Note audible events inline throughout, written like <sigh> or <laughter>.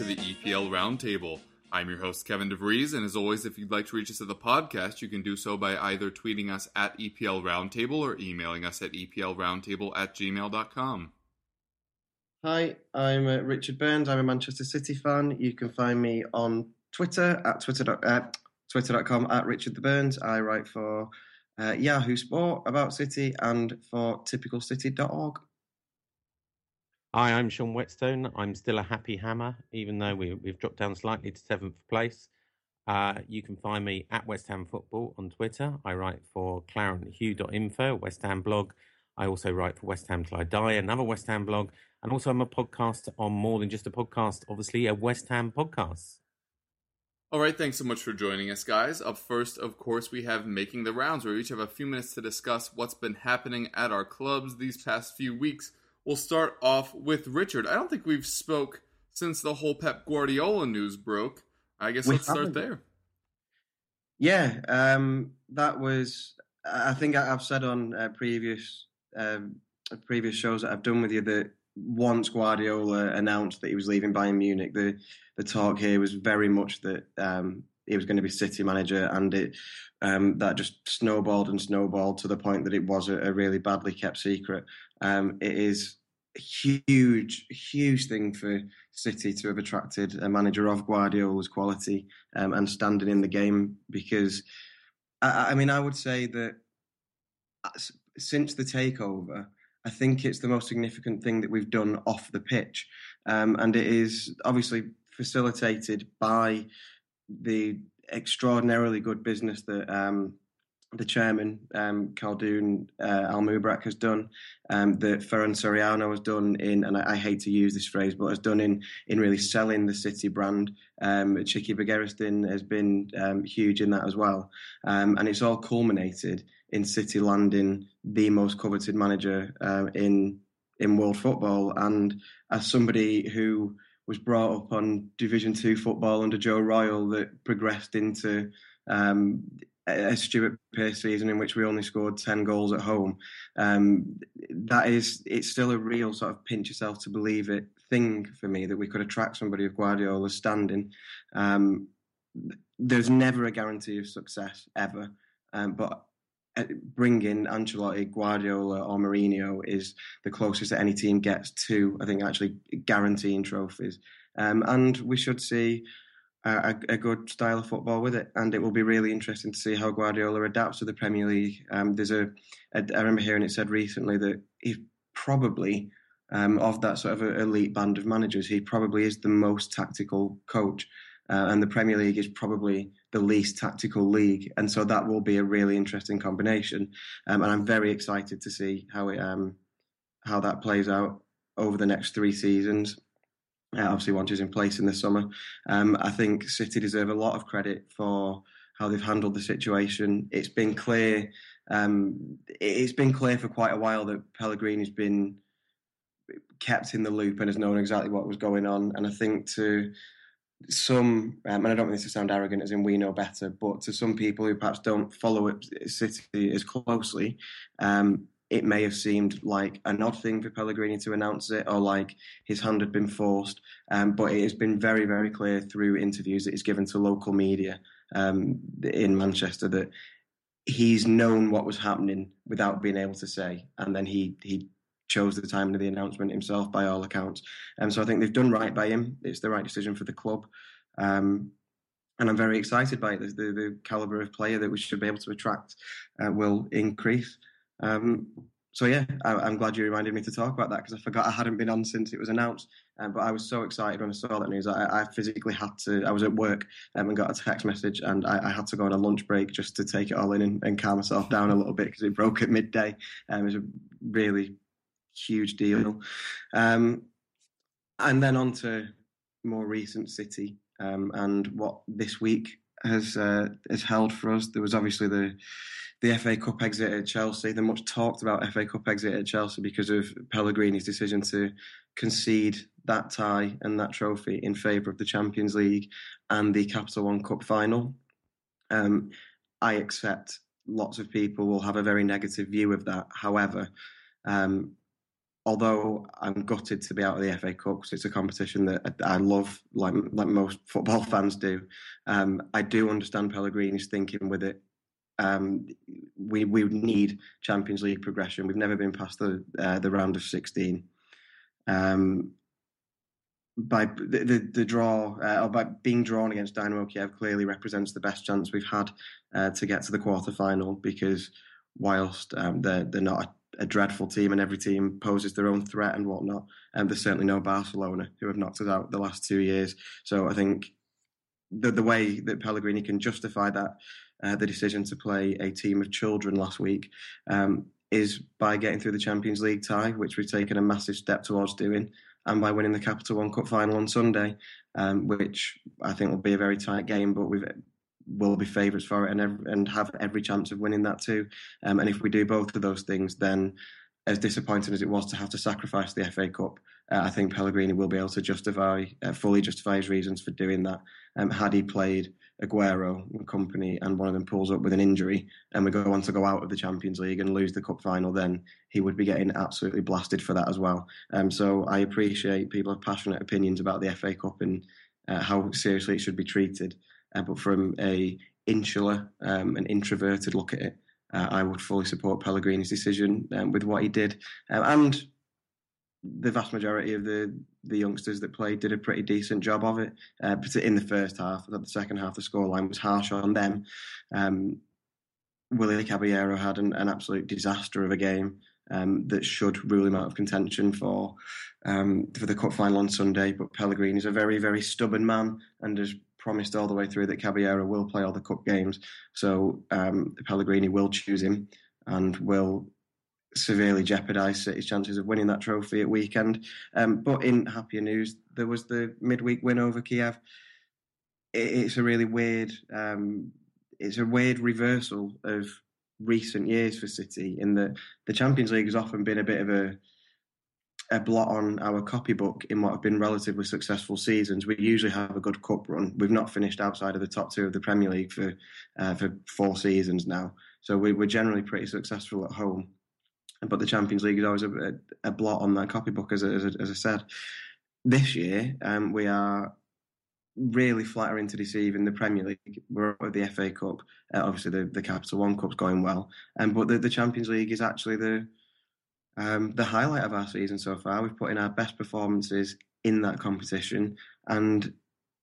to the EPL Roundtable. I'm your host Kevin DeVries, and as always, if you'd like to reach us at the podcast, you can do so by either tweeting us at EPL Roundtable or emailing us at EPLRoundtable at gmail.com. Hi, I'm uh, Richard Burns. I'm a Manchester City fan. You can find me on Twitter at twitter uh, twitter.com at Richard the Burns. I write for uh, Yahoo Sport about City and for typicalcity.org. Hi, I'm Sean Whetstone. I'm still a happy hammer, even though we, we've dropped down slightly to seventh place. Uh, you can find me at West Ham Football on Twitter. I write for claretandhugh.info, West Ham blog. I also write for West Ham Till I Die, another West Ham blog. And also, I'm a podcast on more than just a podcast, obviously, a West Ham podcast. All right, thanks so much for joining us, guys. Up first, of course, we have Making the Rounds, where we each have a few minutes to discuss what's been happening at our clubs these past few weeks. We'll start off with Richard. I don't think we've spoke since the whole Pep Guardiola news broke. I guess We let's start haven't. there. Yeah, um, that was. I think I've said on uh, previous um, previous shows that I've done with you that once Guardiola announced that he was leaving Bayern Munich, the the talk here was very much that um, he was going to be City manager, and it um, that just snowballed and snowballed to the point that it was a, a really badly kept secret. Um, it is a huge, huge thing for City to have attracted a manager of Guardiola's quality um, and standing in the game because I, I mean I would say that uh, since the takeover, I think it's the most significant thing that we've done off the pitch, um, and it is obviously facilitated by the extraordinarily good business that um, the chairman um, Khaldoon uh, Al Mubarak has done, um, that Ferran Soriano has done in, and I, I hate to use this phrase, but has done in in really selling the City brand. Um, Txiki Begiristain has been um, huge in that as well, um, and it's all culminated in City landing the most coveted manager uh, in in world football. And as somebody who was brought up on Division Two football under Joe Royle, that progressed into um, a Stuart Pearce season in which we only scored 10 goals at home. Um, that is, it's still a real sort of pinch yourself to believe it thing for me that we could attract somebody of Guardiola's standing. Um, there's never a guarantee of success ever, um, but bringing Ancelotti, Guardiola, or Mourinho is the closest that any team gets to, I think, actually guaranteeing trophies. Um, and we should see a, a good style of football with it, and it will be really interesting to see how Guardiola adapts to the Premier League. Um, there's a, a, I remember hearing it said recently that he probably um, of that sort of elite band of managers, he probably is the most tactical coach, uh, and the Premier League is probably the least tactical league, and so that will be a really interesting combination. Um, and I'm very excited to see how it um, how that plays out over the next three seasons. Uh, obviously, once he's in place in the summer, um, I think City deserve a lot of credit for how they've handled the situation. It's been clear, um, it's been clear for quite a while that Pellegrini's been kept in the loop and has known exactly what was going on. And I think to some, um, and I don't mean this to sound arrogant, as in we know better, but to some people who perhaps don't follow it, City as closely, um, it may have seemed like an odd thing for Pellegrini to announce it or like his hand had been forced. Um, but it has been very, very clear through interviews that he's given to local media um, in Manchester that he's known what was happening without being able to say. And then he, he chose the timing of the announcement himself by all accounts. And so I think they've done right by him. It's the right decision for the club. Um, and I'm very excited by it. The, the, the caliber of player that we should be able to attract uh, will increase. Um, so yeah, I, am glad you reminded me to talk about that because I forgot I hadn't been on since it was announced. Um, but I was so excited when I saw that news. I, I physically had to. I was at work um, and got a text message, and I, I, had to go on a lunch break just to take it all in and, and calm myself down a little bit because it broke at midday. Um, it was a really huge deal. Um, and then on to more recent City um, and what this week has uh, has held for us. There was obviously the the FA Cup exit at Chelsea, the much talked about FA Cup exit at Chelsea because of Pellegrini's decision to concede that tie and that trophy in favour of the Champions League and the Capital One Cup final. Um, I accept lots of people will have a very negative view of that. However, um, although I'm gutted to be out of the FA Cup because it's a competition that I love, like like most football <laughs> fans do, um, I do understand Pellegrini's thinking with it um, we we need Champions League progression. We've never been past the uh, the round of sixteen. Um, by the, the, the draw uh, or by being drawn against Dynamo Kiev clearly represents the best chance we've had uh, to get to the quarter final because whilst um, they're they're not a, dreadful team and every team poses their own threat and whatnot, and um, there's certainly no Barcelona who have knocked us out the last two years. So I think the the way that Pellegrini can justify that uh, the decision to play a team of children last week um, is by getting through the Champions League tie, which we've taken a massive step towards doing, and by winning the Capital One Cup final on Sunday, um, which I think will be a very tight game, but we will be favourites for it and, and have every chance of winning that too. Um, and if we do both of those things, then as disappointing as it was to have to sacrifice the FA Cup, uh, I think Pellegrini will be able to justify, uh, fully justify his reasons for doing that. Um, had he played Aguero and company, and one of them pulls up with an injury, and we go on to go out of the Champions League and lose the cup final, then he would be getting absolutely blasted for that as well. Um, so I appreciate people have passionate opinions about the FA Cup and uh, how seriously it should be treated, uh, but from a insular um, and introverted look at it, uh, I would fully support Pellegrini's decision um, with what he did, um, and the vast majority of the the youngsters that played did a pretty decent job of it, uh, in the first half. The second half, the scoreline was harsh on them. Um, Willie Caballero had an, an, absolute disaster of a game um, that should rule him out of contention for um, for the cup final on Sunday. But Pellegrini is a very, very stubborn man and has promised all the way through that Caballero will play all the cup games. So um, Pellegrini will choose him and will severely jeopardise City's chances of winning that trophy at weekend. Um, but in happier news, there was the midweek win over Kiev. It, it's a really weird, um, it's a weird reversal of recent years for City. In that the Champions League has often been a bit of a a blot on our copybook in what have been relatively successful seasons. We usually have a good cup run. We've not finished outside of the top two of the Premier League for uh, for four seasons now, so we, we're generally pretty successful at home but the Champions League is always a, a blot on that copybook, as, as, as I said. This year, um, we are really flattering to deceive in the Premier League. We're with the FA Cup, uh, obviously the, the Capital One Cup's going well, um, but the, the Champions League is actually the um, the highlight of our season so far. We've put in our best performances in that competition, and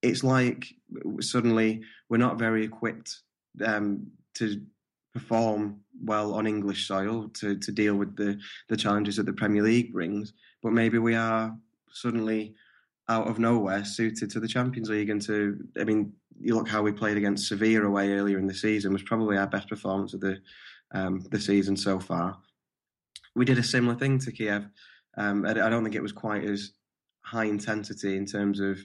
it's like suddenly we're not very equipped um, to perform well on English soil to, to deal with the, the challenges that the Premier League brings. But maybe we are suddenly out of nowhere suited to the Champions League and to I mean you look how we played against Sevilla away earlier in the season was probably our best performance of the um, the season so far. We did a similar thing to Kiev. Um, I, I, don't think it was quite as high intensity in terms of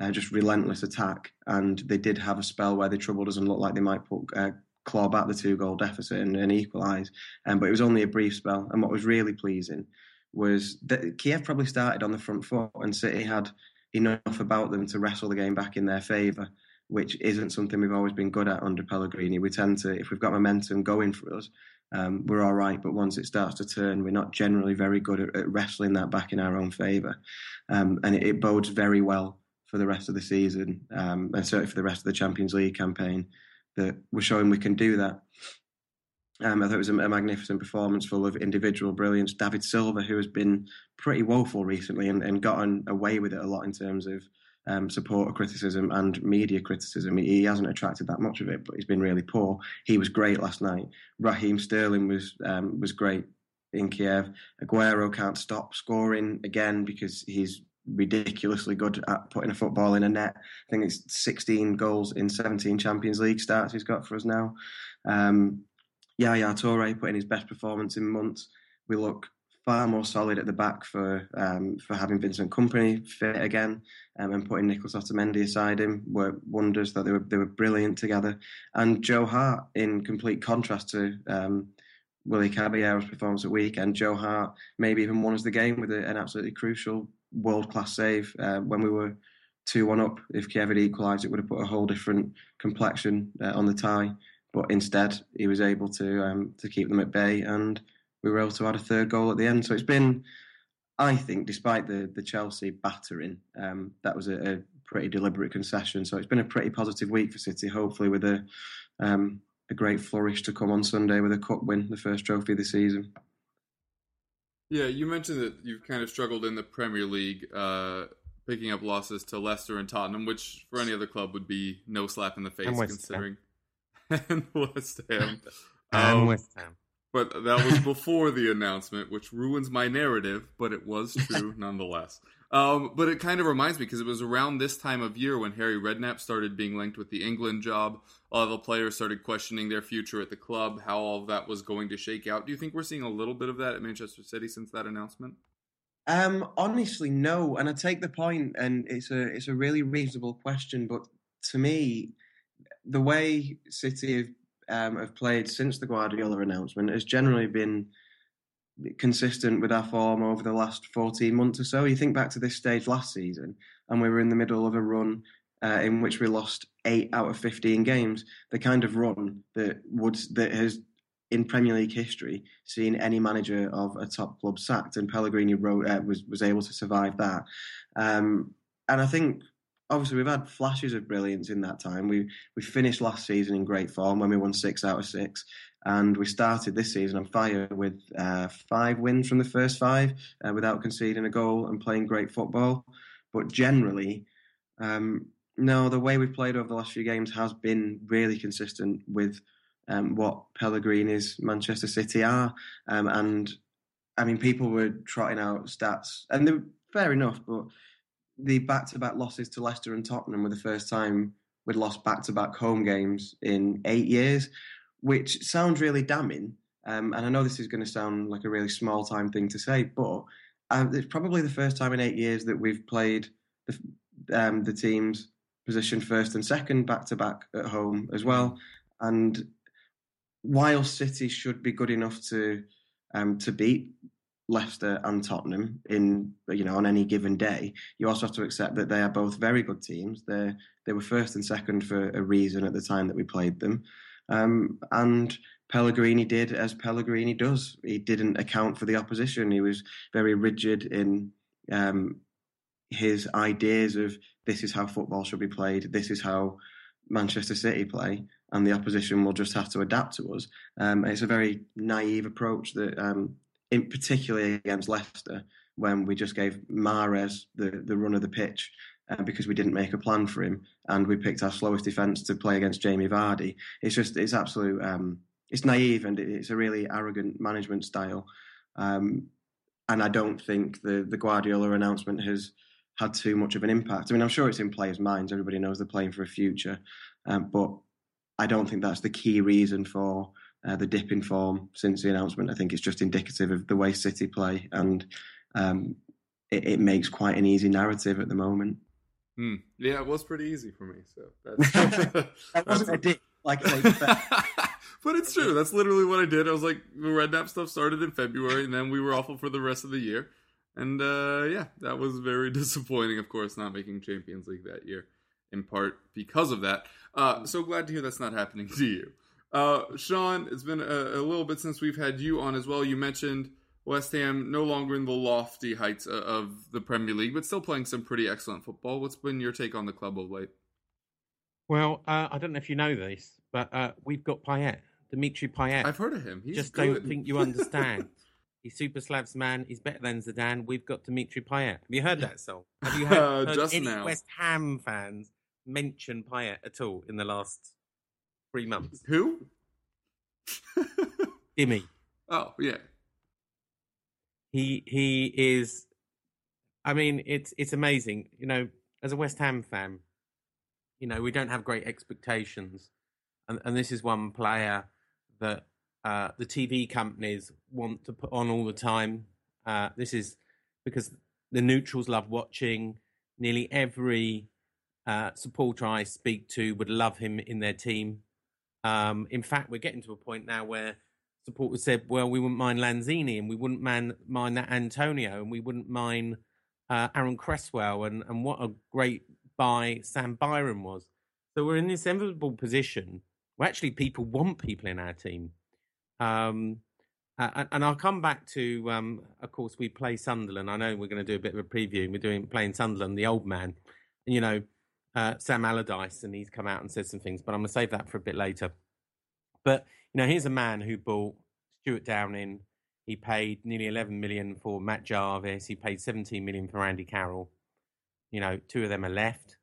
uh, just relentless attack, and they did have a spell where they troubled us and looked like they might put uh, claw back the two goal deficit and, and equalise. Um, but it was only a brief spell. And what was really pleasing was that Kiev probably started on the front foot and City had enough about them to wrestle the game back in their favour, which isn't something we've always been good at under Pellegrini. We tend to, if we've got momentum going for us, um, we're all right. But once it starts to turn, we're not generally very good at, at wrestling that back in our own favour. Um, and it, it, bodes very well for the rest of the season um, and certainly for the rest of the Champions League campaign that we're showing we can do that. Um, I thought it was a, a, magnificent performance full of individual brilliance. David Silva, who has been pretty woeful recently and, and gotten away with it a lot in terms of um, supporter criticism and media criticism. He, he, hasn't attracted that much of it, but he's been really poor. He was great last night. Raheem Sterling was um, was great. in Kiev. Aguero can't stop scoring again because he's ridiculously good at putting a football in a net. I think it's 16 goals in 17 Champions League starts he's got for us now. Um, Yaya Toure putting his best performance in months. We look far more solid at the back for um, for having Vincent Kompany fit again um, and putting Nicolas Otamendi aside him were wonders that they were they were brilliant together. And Joe Hart, in complete contrast to um, Willie Caballero's performance at weekend, Joe Hart maybe even won us the game with an absolutely crucial world class save uh, when we were two one up. If Kiev had equalised, it would have put a whole different complexion uh, on the tie. But instead, he was able to um, to keep them at bay, and we were able to add a third goal at the end. So it's been, I think, despite the the Chelsea battering, um, that was a, a, pretty deliberate concession. So it's been a pretty positive week for City. Hopefully, with a um, a great flourish to come on Sunday with a cup win, the first trophy of the season. Yeah, you mentioned that you've kind of struggled in the Premier League, uh, picking up losses to Leicester and Tottenham, which for any other club would be no slap in the face, considering. <laughs> and West Ham. And um, West Ham. But that was before the announcement, which ruins my narrative, but it was true <laughs> nonetheless. Um, but it kind of reminds me because it was around this time of year when Harry Redknapp started being linked with the England job. A lot of the players started questioning their future at the club, how all of that was going to shake out. Do you think we're seeing a little bit of that at Manchester City since that announcement? Um, honestly, no. And I take the point, and it's a it's a really reasonable question. But to me, the way City have, um, have played since the Guardiola announcement has generally been consistent with our form over the last 14 months or so. You think back to this stage last season, and we were in the middle of a run uh, in which we lost eight out of 15 games. The kind of run that would that has in Premier League history seen any manager of a top club sacked, and Pellegrini wrote, uh, was was able to survive that. Um, and I think obviously we've had flashes of brilliance in that time. We we finished last season in great form when we won six out of six, and we started this season on fire with uh, five wins from the first five uh, without conceding a goal and playing great football. But generally, um, no, the way we've played over the last few games has been really consistent with um, what Pellegrini's Manchester City are, um, and I mean people were trotting out stats, and they're fair enough, but the back-to-back losses to Leicester and Tottenham were the first time we'd lost back-to-back home games in eight years, which sounds really damning. Um, and I know this is going to sound like a really small-time thing to say, but um, it's probably the first time in eight years that we've played the, um, the teams positioned first and second back-to-back at home as well. And while City should be good enough to um, to beat Leicester and Tottenham in you know on any given day, you also have to accept that they are both very good teams. They they were first and second for a reason at the time that we played them, um, and Pellegrini did as Pellegrini does. He didn't account for the opposition. He was very rigid in um, his ideas of this is how football should be played. This is how Manchester City play, and the opposition will just have to adapt to us. Um, it's a very naive approach that um, in particularly against Leicester when we just gave Mahrez the, the run of the pitch uh, because we didn't make a plan for him and we picked our slowest defence to play against Jamie Vardy. It's just it's absolute um, it's naive and it's a really arrogant management style. Um, and I don't think the the Guardiola announcement has had too much of an impact. I mean, I'm sure it's in players' minds. Everybody knows they're playing for a future, um, but I don't think that's the key reason for uh, the dip in form since the announcement. I think it's just indicative of the way City play, and um, it, it, makes quite an easy narrative at the moment. Hmm. Yeah, it was pretty easy for me. So that's, <laughs> <laughs> that wasn't a dip, like. <laughs> but it's true. That's literally what I did. I was like, the Redknapp stuff started in February, and then we were awful for the rest of the year. And uh, yeah, that was very disappointing. Of course, not making Champions League that year, in part because of that. Uh, so glad to hear that's not happening to you. Uh, Sean, it's been a, a, little bit since we've had you on as well. You mentioned West Ham no longer in the lofty heights of the Premier League, but still playing some pretty excellent football. What's been your take on the club of late? Well, uh, I don't know if you know this, but uh, we've got Payet, Dimitri Payet. I've heard of him. He's Just good. don't think you understand. <laughs> He's Super Slav's man. He's better than Zidane. We've got Dimitri Payet. Have you heard that song? Have you heard, <laughs> heard Just any now. West Ham fans mention Payet at all in the last three months. Who? <laughs> Dimmy. Oh yeah. he he is. I mean, it's it's amazing. You know, as a West Ham fan, you know we don't have great expectations, and and this is one player that uh, the TV companies want to put on all the time. Uh, this is because the neutrals love watching. Nearly every uh, supporter I speak to would love him in their team. Um, in fact, we're getting to a point now where supporters said, "Well, we wouldn't mind Lanzini, and we wouldn't man, mind that Antonio, and we wouldn't mind uh, Aaron Cresswell, and and what a great buy Sam Byram was." So we're in this enviable position where actually people want people in our team. Um, uh, and I'll come back to, um, of course, we play Sunderland. I know we're going to do a bit of a preview. We're doing playing Sunderland, the old man. And, you know, uh, Sam Allardyce, and he's come out and said some things, but I'm going to save that for a bit later. But you know, here's a man who bought Stewart Downing. He paid nearly 11 million for Matt Jarvis. He paid 17 million for Andy Carroll. You know, two of them are left.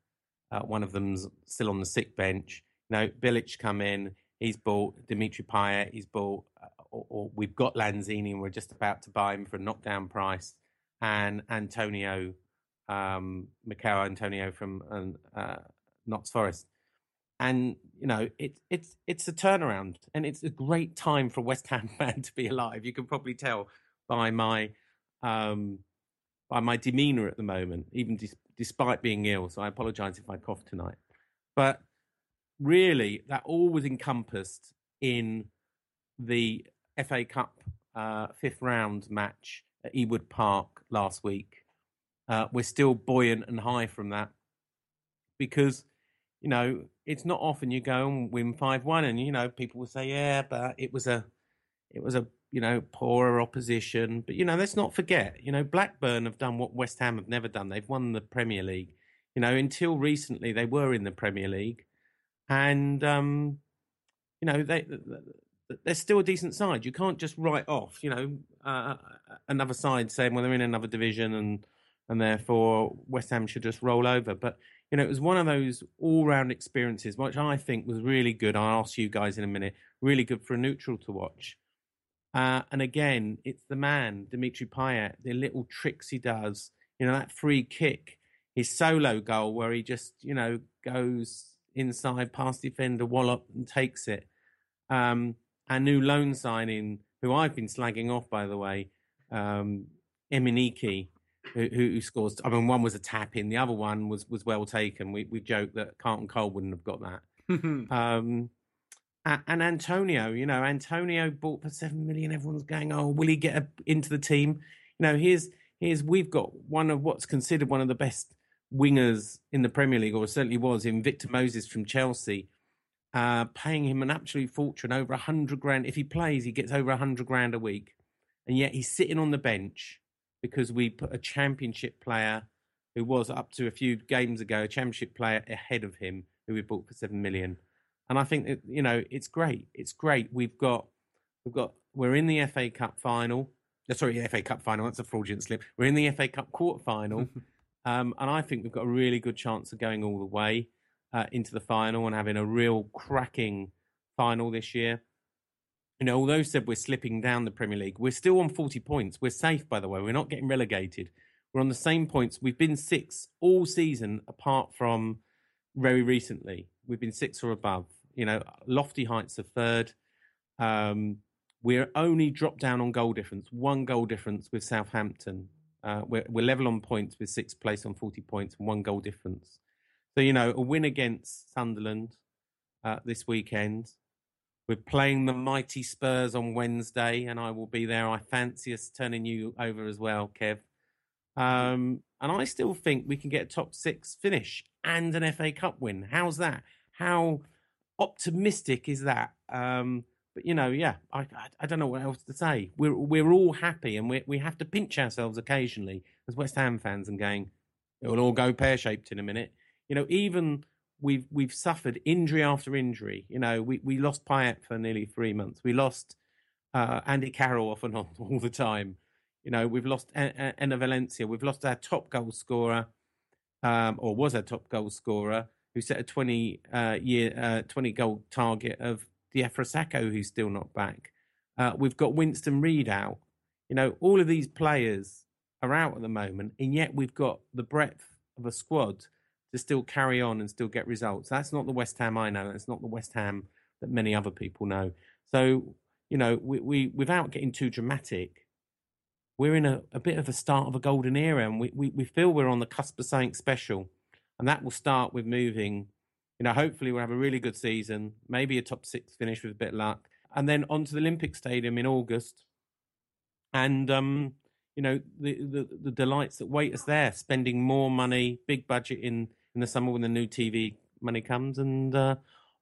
Uh, one of them's still on the sick bench. You know, Bilic come in. He's bought Dimitri Payet. He's bought, uh, or, or, we've got Lanzini, and we're just about to buy him for a knockdown price. And Antonio um, Antonio from uh, Notts Forest. And you know it's it's it's a turnaround, and it's a great time for West Ham <laughs> fan to be alive. You can probably tell by my um, by my demeanour at the moment, even despite being ill. So I apologise if I cough tonight. But really, that all was encompassed in the FA Cup uh, fifth round match at Ewood Park last week, uh, we're still buoyant and high from that because you know it's not often you go and win five one, and you know people will say, yeah, but it was a it was a you know poorer opposition. But you know let's not forget, you know Blackburn have done what West Ham have never done. They've won the Premier League. You know until recently they were in the Premier League, and um, you know they they're still a decent side. You can't just write off, you know, uh, another side saying, well, they're in another division and and therefore West Ham should just roll over. But you know, it was one of those all-round experiences, which I think was really good. I'll ask you guys in a minute. Really good for a neutral to watch. Uh, and again, it's the man, Dimitri Payet, the little tricks he does. You know, that free kick, his solo goal where he just, you know, goes inside past defender Wallop and takes it. Um, our new loan signing, who I've been slagging off, by the way, um, Emenike, who, who, scores. I mean, one was a tap in, the other one was was well taken. We we joked that Carlton Cole wouldn't have got that. <laughs> um, and Antonio, you know, Antonio bought for seven million. Everyone's going, "Oh, will he get a, into the team?" You know, here's here's we've got one of what's considered one of the best wingers in the Premier League, or certainly was in Victor Moses from Chelsea, uh, paying him an absolute fortune, over a hundred grand. If he plays, he gets over a hundred grand a week, and yet he's sitting on the bench because we put a championship player who was up to a few games ago a championship player ahead of him who we bought for seven million. And I think that, you know it's great. It's great. We've got we've got we're in the FA Cup final. Uh, sorry, FA Cup final. That's a fraudulent slip. We're in the FA Cup quarter final, <laughs> um, and I think we've got a really good chance of going all the way uh, into the final and having a real cracking final this year you know, although said we're slipping down the Premier League, we're still on 40 points. We're safe, by the way. We're not getting relegated. We're on the same points. We've been six all season, apart from very recently. We've been six or above. You know, lofty heights of third. Um, we're only dropped down on goal difference, one goal difference with Southampton. Uh, we're, we're level on points with sixth place on 40 points and one goal difference. So, you know, a win against Sunderland uh, this weekend we're playing the mighty Spurs on Wednesday, and I will be there. I fancy us turning you over as well, Kev. Um, and I still think we can get a top six finish and an FA Cup win. How's that? How optimistic is that? Um, but you know, yeah, I, I, I don't know what else to say. We're we're all happy, and we we have to pinch ourselves occasionally as West Ham fans and going, it will all go pear shaped in a minute. You know, even we've we've suffered injury after injury. You know, we, we lost Payet for nearly three months. We lost uh, Andy Carroll off and on <laughs> all the time. You know, we've lost Enner Valencia. We've lost our top goal scorer, um, or was our top goal scorer, who set a twenty uh, year uh, twenty goal target of Diafra Sakho, who's still not back. Uh, we've got Winston Reid out. You know, all of these players are out at the moment, and yet we've got the breadth of a squad to still carry on and still get results. That's not the West Ham I know. That's not the West Ham that many other people know. So, you know, we, we without getting too dramatic, we're in a, a bit of a start of a golden era, and we, we, we feel we're on the cusp of something special. And that will start with moving. You know, hopefully we'll have a really good season, maybe a top six finish with a bit of luck, and then on to the Olympic Stadium in August. And um, you know, the, the the delights that wait us there, spending more money, big budget in in the summer when the new TV money comes, and uh,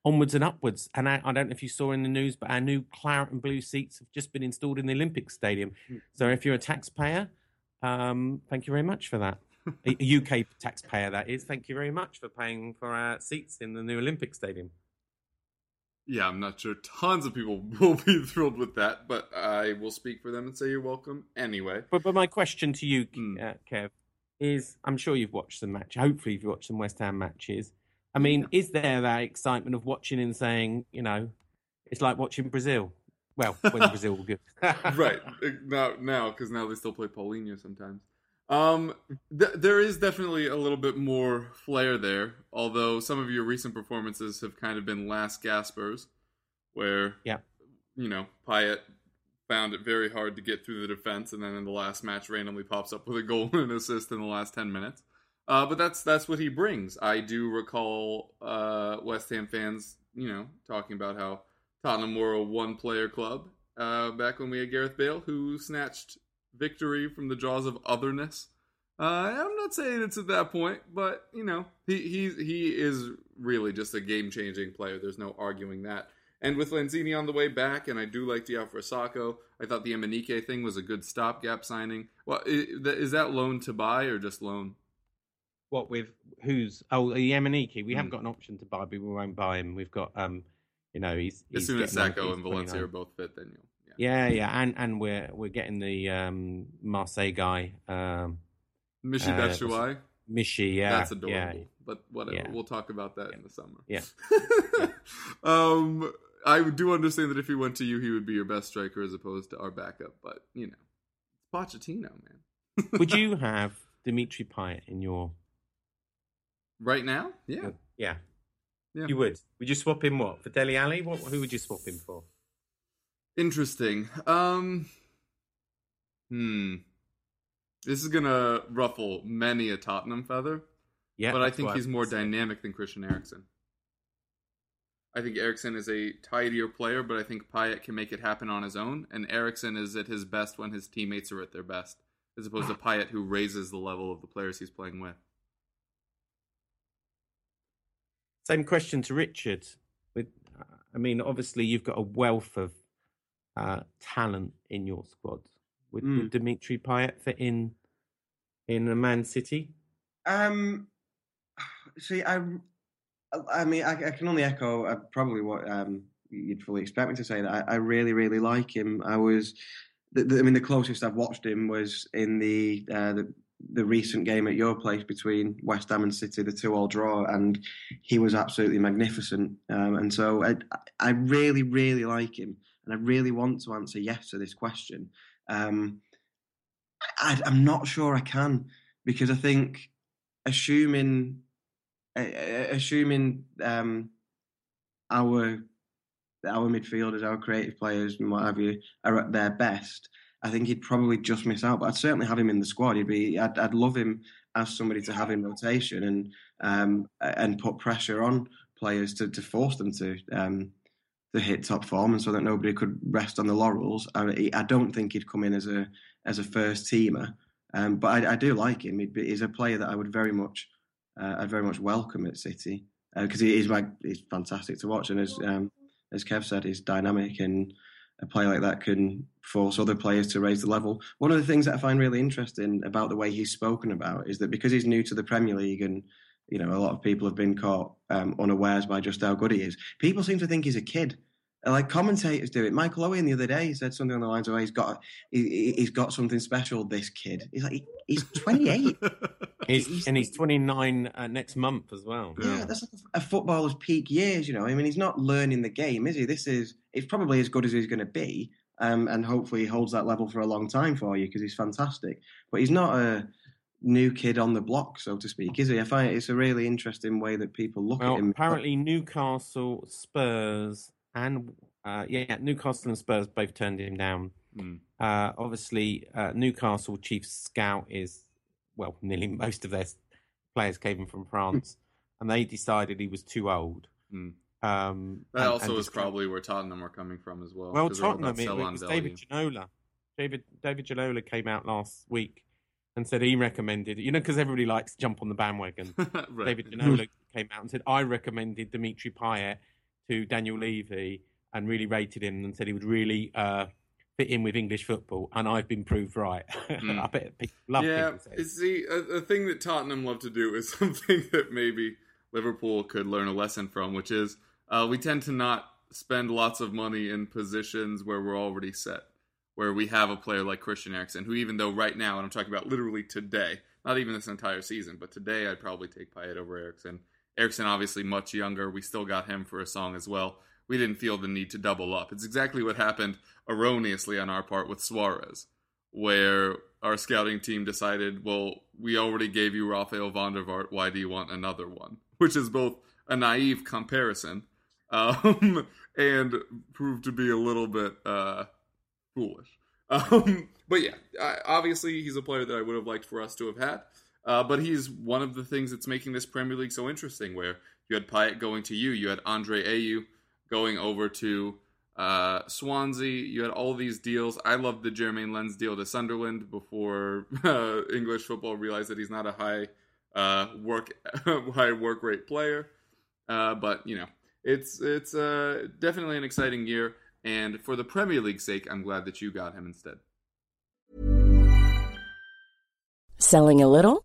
onwards and upwards. And I, I, don't know if you saw in the news, but our new claret and blue seats have just been installed in the Olympic Stadium. Hmm. So if you're a taxpayer, um, thank you very much for that. <laughs> a a UK taxpayer, that is. Thank you very much for paying for our seats in the new Olympic Stadium. Yeah, I'm not sure tons of people <laughs> will be thrilled with that, but I will speak for them and say you're welcome anyway. But but my question to you, Hmm. uh, Kev, is: I'm sure you've watched some match. Hopefully, you've watched some West Ham matches. I mean, is there that excitement of watching and saying, you know, it's like watching Brazil? Well, when <laughs> Brazil were good, right <laughs> now, now because now they still play Paulinho sometimes. Um, th- there is definitely a little bit more flair there, although some of your recent performances have kind of been last gaspers, where Yeah. you know Payet found it very hard to get through the defense, and then in the last match randomly pops up with a goal <laughs> and an assist in the last ten minutes. Uh, but that's that's what he brings. I do recall uh, West Ham fans, you know, talking about how Tottenham were a one-player club uh, back when we had Gareth Bale, who snatched victory from the jaws of otherness. Uh, I'm not saying it's at that point, but you know, he he he is really just a game-changing player. There's no arguing that. And with Lanzini on the way back, and I do like Diafra Sakho, I thought the Emenike thing was a good stopgap signing. Well, is that loan to buy or just loan? what with who's oh the Emenike? We Hmm. haven't got an option to buy, but we won't buy him. We've got um, you know, he's, he's As soon as Sakho and Valencia are both fit, then you'll. Yeah. Yeah, yeah, and and we're we're getting the um Marseille guy, um, Michy Uh, Batshuayi, Michy. Yeah, that's adorable. Yeah, But whatever, Yeah. we'll talk about that in the summer. <laughs> Yeah. um, I do understand that if he went to you, he would be your best striker as opposed to our backup. But you know, it's Pochettino, man. <laughs> Would you have Dimitri Payet in your? right now? Yeah. Yeah. Yeah. You would. Would you swap him what for Dele Alli? What? Who would you swap him for? Interesting. Um, hmm. This is gonna ruffle many a Tottenham feather. Yeah, but I think he's more dynamic than Christian Eriksen. I think Eriksen is a tidier player, but I think Payet can make it happen on his own, and Eriksen is at his best when his teammates are at their best, as opposed to Payet, who raises the level of the players he's playing with. Same question to Richard. With, I mean, obviously you've got a wealth of uh, talent in your squad. Would, Mm. would Dimitri Payet fit in in a Man City? Um, see, I, I mean, I, I can only echo uh, probably what um, you'd fully expect me to say. That I, I really, really like him. I was, the, the, I mean, the closest I've watched him was in the, uh, the the recent game at your place between West Ham and City, the two-all draw, and he was absolutely magnificent. Um, and so I, I really, really like him, and I really want to answer yes to this question. Um, I, I'm not sure I can because I think assuming uh, assuming um, our our midfielders, our creative players, and what have you, are at their best, I think he'd probably just miss out. But I'd certainly have him in the squad. He'd be. I'd, I'd love him as somebody to have in rotation and um, and put pressure on players to, to force them to um, hit top form, and so that nobody could rest on the laurels. I, I don't think he'd come in as a as a first teamer, um, but I, I do like him. Be, he's a player that I would very much uh, I'd very much welcome at City because he is like he's fantastic to watch, and as um, as Kev said, he's dynamic and a player like that can force other players to raise the level. One of the things that I find really interesting about the way he's spoken about is that because he's new to the Premier League and you know a lot of people have been caught um, unawares by just how good he is. People seem to think he's a kid. Like commentators do it. Michael Owen the other day said something on the lines of, "He's got, he, he's got something special." This kid, he's like, he's 28. <laughs> He's, He's- and he's 29 uh, next month as well. Yeah, that's like a footballer's peak years. You know, I mean, he's not learning the game, is he? This is it's probably as good as he's going to be. um, and hopefully he holds that level for a long time for you because he's fantastic. But he's not a new kid on the block, so to speak, is he? I find it's a really interesting way that people look Well, at him. apparently Newcastle, Spurs, and uh, yeah, Newcastle and Spurs both turned him down. Hmm. Uh, obviously, uh, Newcastle chief scout is well, <laughs> nearly most of their players came from France, <laughs> and they decided he was too old. Hmm. Um, That and- also and is distra- probably where Tottenham were coming from as well. well, 'cause they're all about Tottenham. It, was. David Ginola. David David Ginola came out last week and said he recommended. You know, because everybody likes to jump on the bandwagon. <laughs> Right. David Ginola came out and said I recommended Dimitri Payet to Daniel Levy and really rated him and said he would really uh, fit in with English football, and I've been proved right. Mm. <laughs> I bet people love yeah, people saying. see, a, a thing that Tottenham love to do is <laughs> something that maybe Liverpool could learn a lesson from, which is uh, we tend to not spend lots of money in positions where we're already set, where we have a player like Christian Eriksen, who even though right now, and I'm talking about literally today, not even this entire season, but today I'd probably take Payet over Eriksen. Eriksen obviously much younger. We still got him for a song as well. We didn't feel the need to double up. It's exactly what happened erroneously on our part with Suarez where our scouting team decided, well, we already gave you Rafael van der Vaart. Why do you want another one? Which is both a naive comparison <laughs> um, and proved to be a little bit uh, foolish. <laughs> Um, but yeah, I, obviously he's a player that I would have liked for us to have had. Uh, but he's one of the things that's making this Premier League so interesting. Where you had Payet going to you, you had Andre Ayew going over to uh, Swansea. You had all these deals. I loved the Jeremain Lens deal to Sunderland before <laughs> uh, English football realized that he's not a high uh, work <laughs> high work rate player. Uh, but you know, it's it's uh, definitely an exciting year. And for the Premier League's sake, I'm glad that you got him instead. Selling a little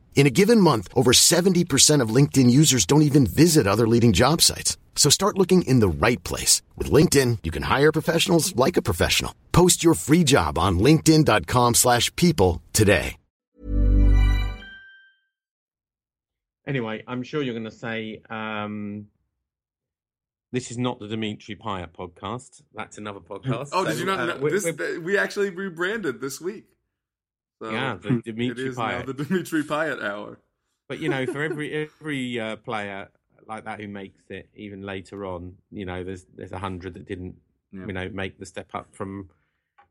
In a given month, over 70% of LinkedIn users don't even visit other leading job sites. So start looking in the right place. With LinkedIn, you can hire professionals like a professional. Post your free job on linkedin.com slash people today. Anyway, I'm sure you're going to say um, this is not the Dimitri Payet podcast. That's another <laughs> podcast. Oh, did you not uh, know? we're- This, we actually rebranded this week. So Yeah, the it Dimitri is now the Dimitri Payet hour. But you know, for every <laughs> every uh, player like that who makes it, even later on, you know, there's there's a hundred that didn't, Yeah. you know, make the step up from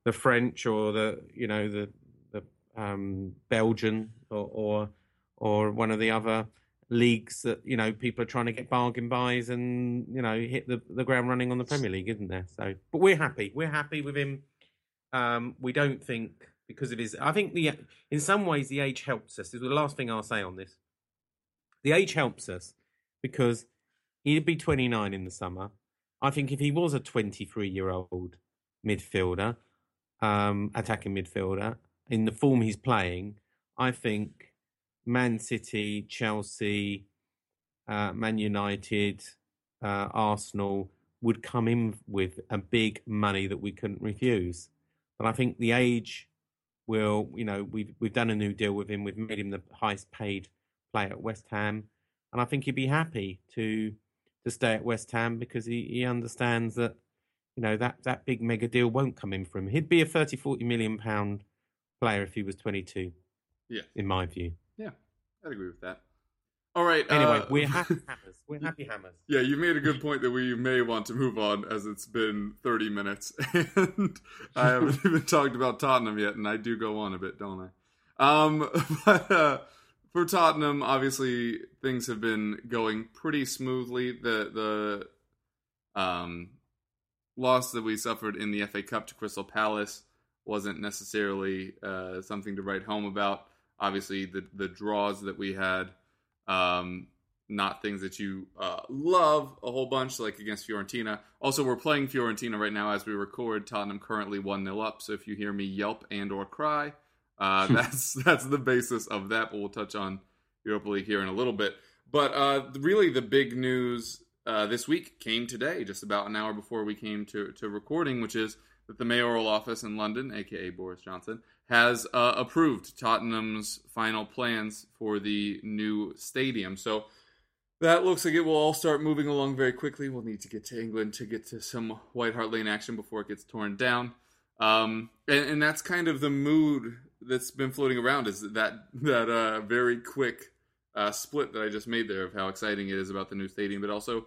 the French or the you know the the um, Belgian or, or or one of the other leagues that you know people are trying to get bargain buys and you know hit the the ground running on the Premier League, isn't there? So, but we're happy. We're happy with him. Um, we don't think because of his. I think the in some ways the age helps us. This is the last thing I'll say on this. The age helps us because he'd be 29 in the summer. I think if he was a 23 year old midfielder, um, attacking midfielder, in the form he's playing, I think Man City, Chelsea, uh, Man United, uh, Arsenal would come in with a big money that we couldn't refuse. But I think the age will, you know, we've we've done a new deal with him. We've made him the highest paid player at West Ham, and I think he'd be happy to to stay at West Ham because he, he understands that you know that that big mega deal won't come in for him. He'd be a 30, 40 million pound player if he was 22, Yeah, in my view. yeah, I'd agree with that. All right. Anyway, uh, we're happy hammers. We're happy hammers. <laughs> Yeah, you made a good point that we may want to move on as it's been 30 minutes <laughs> and I haven't <laughs> even talked about Tottenham yet, and I do go on a bit, don't I? Um, but uh, for Tottenham, obviously things have been going pretty smoothly. The the um, loss that we suffered in the FA Cup to Crystal Palace wasn't necessarily uh, something to write home about. Obviously, the the draws that we had. Um, not things that you uh, love a whole bunch, like against Fiorentina. Also, we're playing Fiorentina right now as we record. Tottenham currently one 0 up. So if you hear me yelp and or cry, uh, <laughs> that's that's the basis of that. But we'll touch on Europa League here in a little bit. But uh, really, the big news uh, this week came today, just about an hour before we came to to recording, which is that the mayoral office in London, aka Boris Johnson, has uh, approved Tottenham's final plans for the new stadium. So that looks like it will all start moving along very quickly. We'll need to get to England to get to some White Hart Lane action before it gets torn down. Um, and, and that's kind of the mood that's been floating around is that that uh, very quick uh, split that I just made there of how exciting it is about the new stadium, but also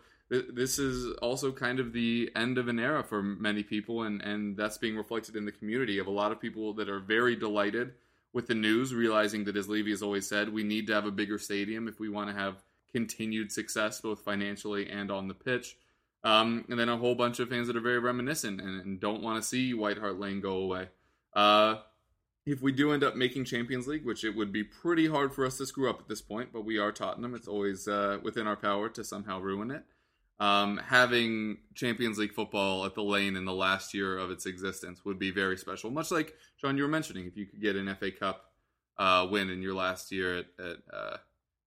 this is also kind of the end of an era for many people, and and that's being reflected in the community of a lot of people that are very delighted with the news, realizing that as Levy has always said, we need to have a bigger stadium if we want to have continued success both financially and on the pitch. Um, and then a whole bunch of fans that are very reminiscent and, and don't want to see White Hart Lane go away. Uh, if we do end up making Champions League, which it would be pretty hard for us to screw up at this point, but we are Tottenham. It's always uh, within our power to somehow ruin it. Um, having Champions League football at the lane in the last year of its existence would be very special. Much like John, you were mentioning, if you could get an FA Cup uh, win in your last year at, at uh,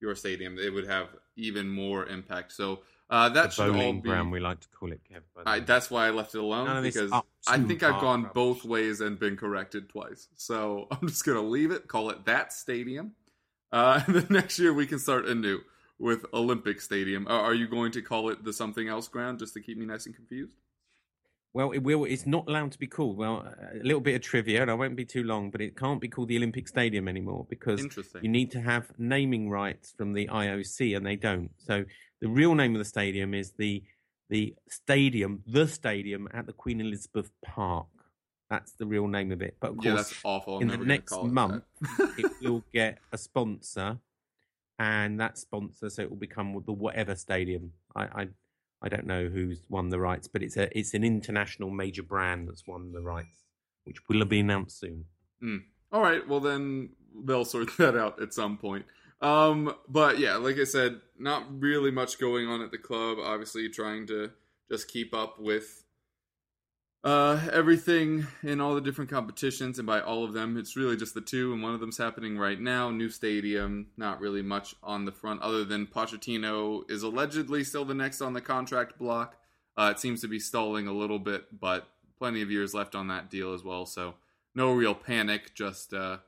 your stadium, it would have even more impact. So uh, that the should all be. ground, we like to call it, Kev. the I, that's why I left it alone because I think I've gone rubbish. both ways and been corrected twice. So <laughs> I'm just gonna leave it, call it that stadium, uh, <laughs> and then next year we can start anew with Olympic Stadium. Are you going to call it the something else ground just to keep me nice and confused? Well, it will. It's not allowed to be called. Well, a little bit of trivia, and I won't be too long, but it can't be called the Olympic Stadium anymore because you need to have naming rights from the IOC, and they don't. So the real name of the stadium is the the stadium, the stadium at the Queen Elizabeth Park. That's the real name of it. But of yeah, course, that's awful. I'm in the next it month, it will get a sponsor, and that sponsor, so it will become the whatever stadium. I, I, I don't know who's won the rights, but it's a it's an international major brand that's won the rights, which will be announced soon. Mm. All right, well then they'll sort <laughs> that out at some point. Um, but yeah, like I said, not really much going on at the club. Obviously, trying to just keep up with uh, everything in all the different competitions, and by all of them, it's really just the two, and one of them's happening right now. New stadium, not really much on the front, other than Pochettino is allegedly still the next on the contract block. Uh, it seems to be stalling a little bit, but plenty of years left on that deal as well. So no real panic. Just uh,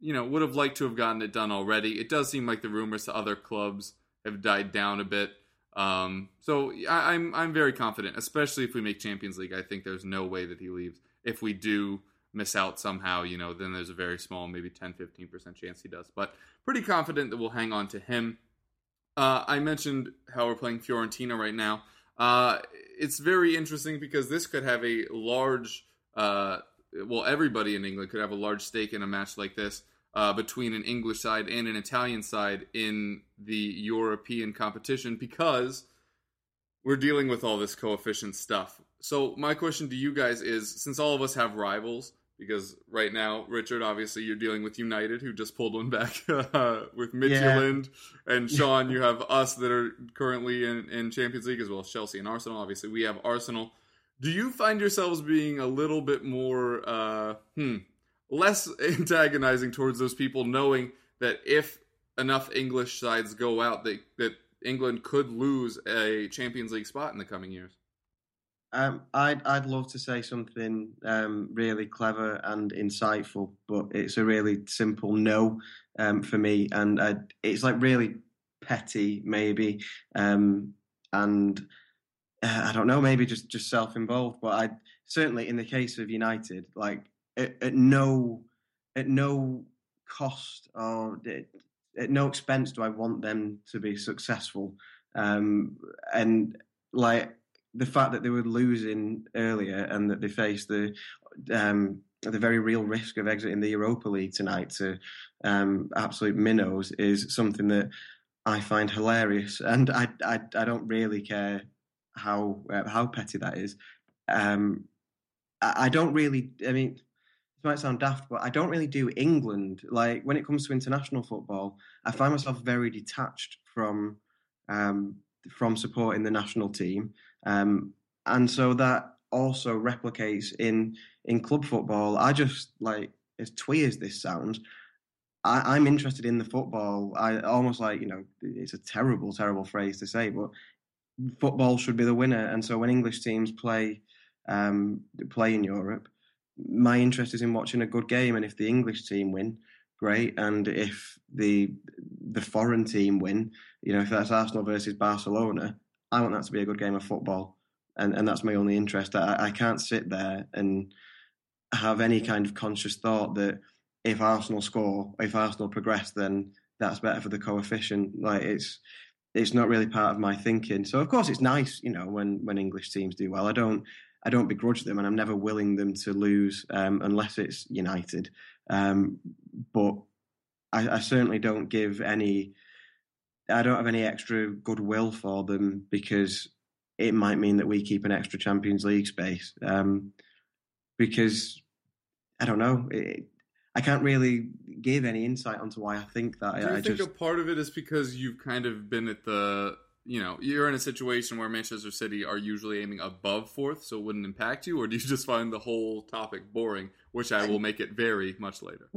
you know, would have liked to have gotten it done already. It does seem like the rumors to other clubs have died down a bit. Um, so I, I'm I'm very confident, especially if we make Champions League. I think there's no way that he leaves. If we do miss out somehow, you know, then there's a very small, maybe 10, 15% chance he does. But pretty confident that we'll hang on to him. Uh, I mentioned how we're playing Fiorentina right now. Uh, it's very interesting because this could have a large, uh, well, everybody in England could have a large stake in a match like this uh, between an English side and an Italian side in the European competition because we're dealing with all this coefficient stuff. So, my question to you guys is since all of us have rivals, because right now, Richard, obviously, you're dealing with United, who just pulled one back <laughs> uh, with Midtjylland, and <laughs> Sean, you have us that are currently in, in Champions League as well as Chelsea and Arsenal. Obviously, we have Arsenal. Do you find yourselves being a little bit more, uh, hmm, less <laughs> antagonizing towards those people, knowing that if enough English sides go out, that that England could lose a Champions League spot in the coming years? Um, I'd I'd love to say something um, really clever and insightful, but it's a really simple no um, for me, and I, it's like really petty, maybe, um, and uh, I don't know, maybe just just self-involved. But I certainly, in the case of United, like at, at no at no cost or at no expense do I want them to be successful. Um, and like the fact that they were losing earlier and that they faced the um, the very real risk of exiting the Europa League tonight to um, absolute minnows is something that I find hilarious, <laughs> and I I, I don't really care how uh, how petty that is. Um, I, I don't really. I mean, it might sound daft, but I don't really do England. Like when it comes to international football, I find myself very detached from um, from supporting the national team, um, and so that also replicates in in club football. I just like as twee as this sounds. I, I'm interested in the football. I almost like you know it's a terrible, terrible phrase to say, but football should be the winner. And so when English teams play um, play in Europe, my interest is in watching a good game. And if the English team win, great. And if the the foreign team win, you know, if that's Arsenal versus Barcelona, I want that to be a good game of football. And and that's my only interest. I, I can't sit there and have any kind of conscious thought that if Arsenal score, if Arsenal progress, then that's better for the coefficient. Like it's it's not really part of my thinking. So of course it's nice, you know, when when English teams do well. I don't I don't begrudge them, and I'm never willing them to lose um, unless it's United. Um, but I, I certainly don't give any. I don't have any extra goodwill for them because it might mean that we keep an extra Champions League space. Um, because I don't know, it, I can't really give any insight onto why I think that. Do you I, think just a part of it is because you've kind of been at the, you know, you're in a situation where Manchester City are usually aiming above fourth, so it wouldn't impact you, or do you just find the whole topic boring, which I will make it very much later?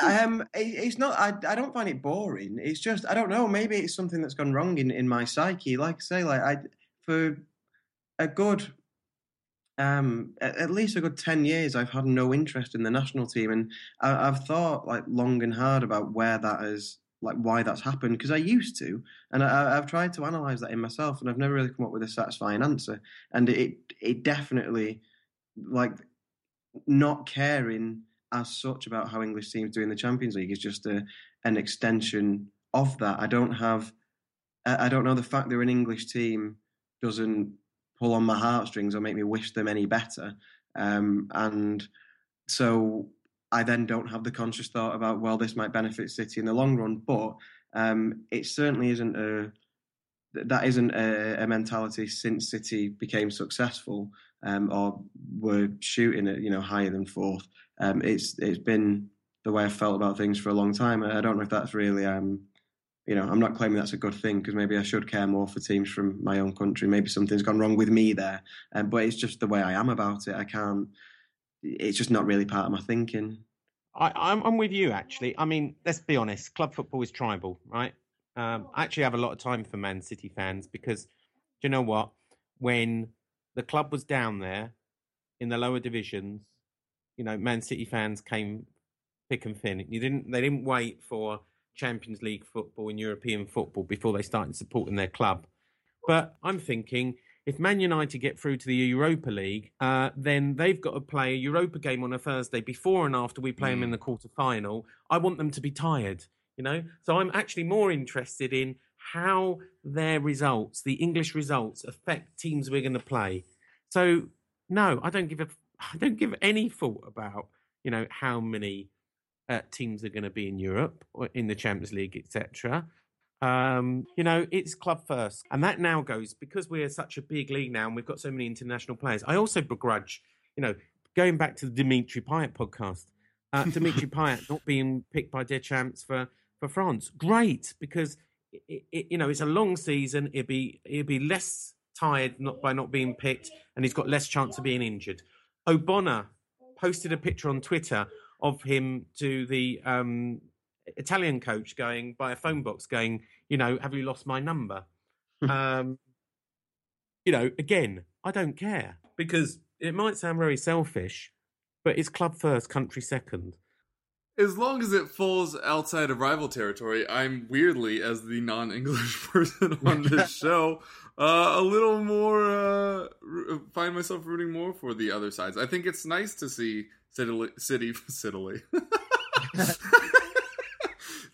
um, it, it's not. I, I don't find it boring. It's just I don't know. Maybe it's something that's gone wrong in, in my psyche. Like I say, like I for a good um at, least a good 10 years i've had no interest in the national team and I, i've thought like long and hard about where that is like why that's happened because i used to and I, i've tried to analyze that in myself and i've never really come up with a satisfying answer and it it definitely like not caring as such about how english teams do in the champions league is just a, an extension of that i don't have I don't know the fact they're an english team doesn't pull on my heartstrings or make me wish them any better. Um, and so I then don't have the conscious thought about, well, this might benefit City in the long run. But um, it certainly isn't a that isn't a, a mentality since City became successful um, or were shooting at you know higher than fourth. Um, it's it's been the way I've felt about things for a long time. I don't know if that's really um, you know, I'm not claiming that's a good thing because maybe I should care more for teams from my own country. Maybe something's gone wrong with me there, um, but it's just the way I am about it. I can't. It's just not really part of my thinking. I, I'm, I'm with you actually. I mean, let's be honest. Club football is tribal, right? Um, I actually have a lot of time for Man City fans because, do you know what? When the club was down there in the lower divisions, you know, Man City fans came thick and thin. You didn't. They didn't wait for Champions League football and European football before they started supporting their club. But I'm thinking if Man United get through to the Europa League, uh, then they've got to play a Europa game on a Thursday before and after we play them in the quarter final. I want them to be tired, you know? So I'm actually more interested in how their results, the English results, affect teams we're going to play. So no, I don't give a, I don't give any thought about, you know, how many uh, teams are going to be in Europe or in the Champions League, etc. Um, you know, it's club first, and that now goes because we're such a big league now, and we've got so many international players. I also begrudge, you know, going back to the Dimitri Payet podcast, uh, <laughs> Dimitri Payet not being picked by Deschamps for for France. Great, because it, it, you know it's a long season. It'd be it'd be less tired not by not being picked, and he's got less chance of being injured. Ogbonna posted a picture on Twitter of him to the um, Italian coach going by a phone box, going, you know, have you lost my number? um, you know, again, I don't care because it might sound very selfish, but it's club first, country second. As long as it falls outside of rival territory, I'm weirdly, as the non-English <laughs> person on this <laughs> show, uh, a little more uh, find myself rooting more for the other sides. I think it's nice to see City, City, City, <laughs>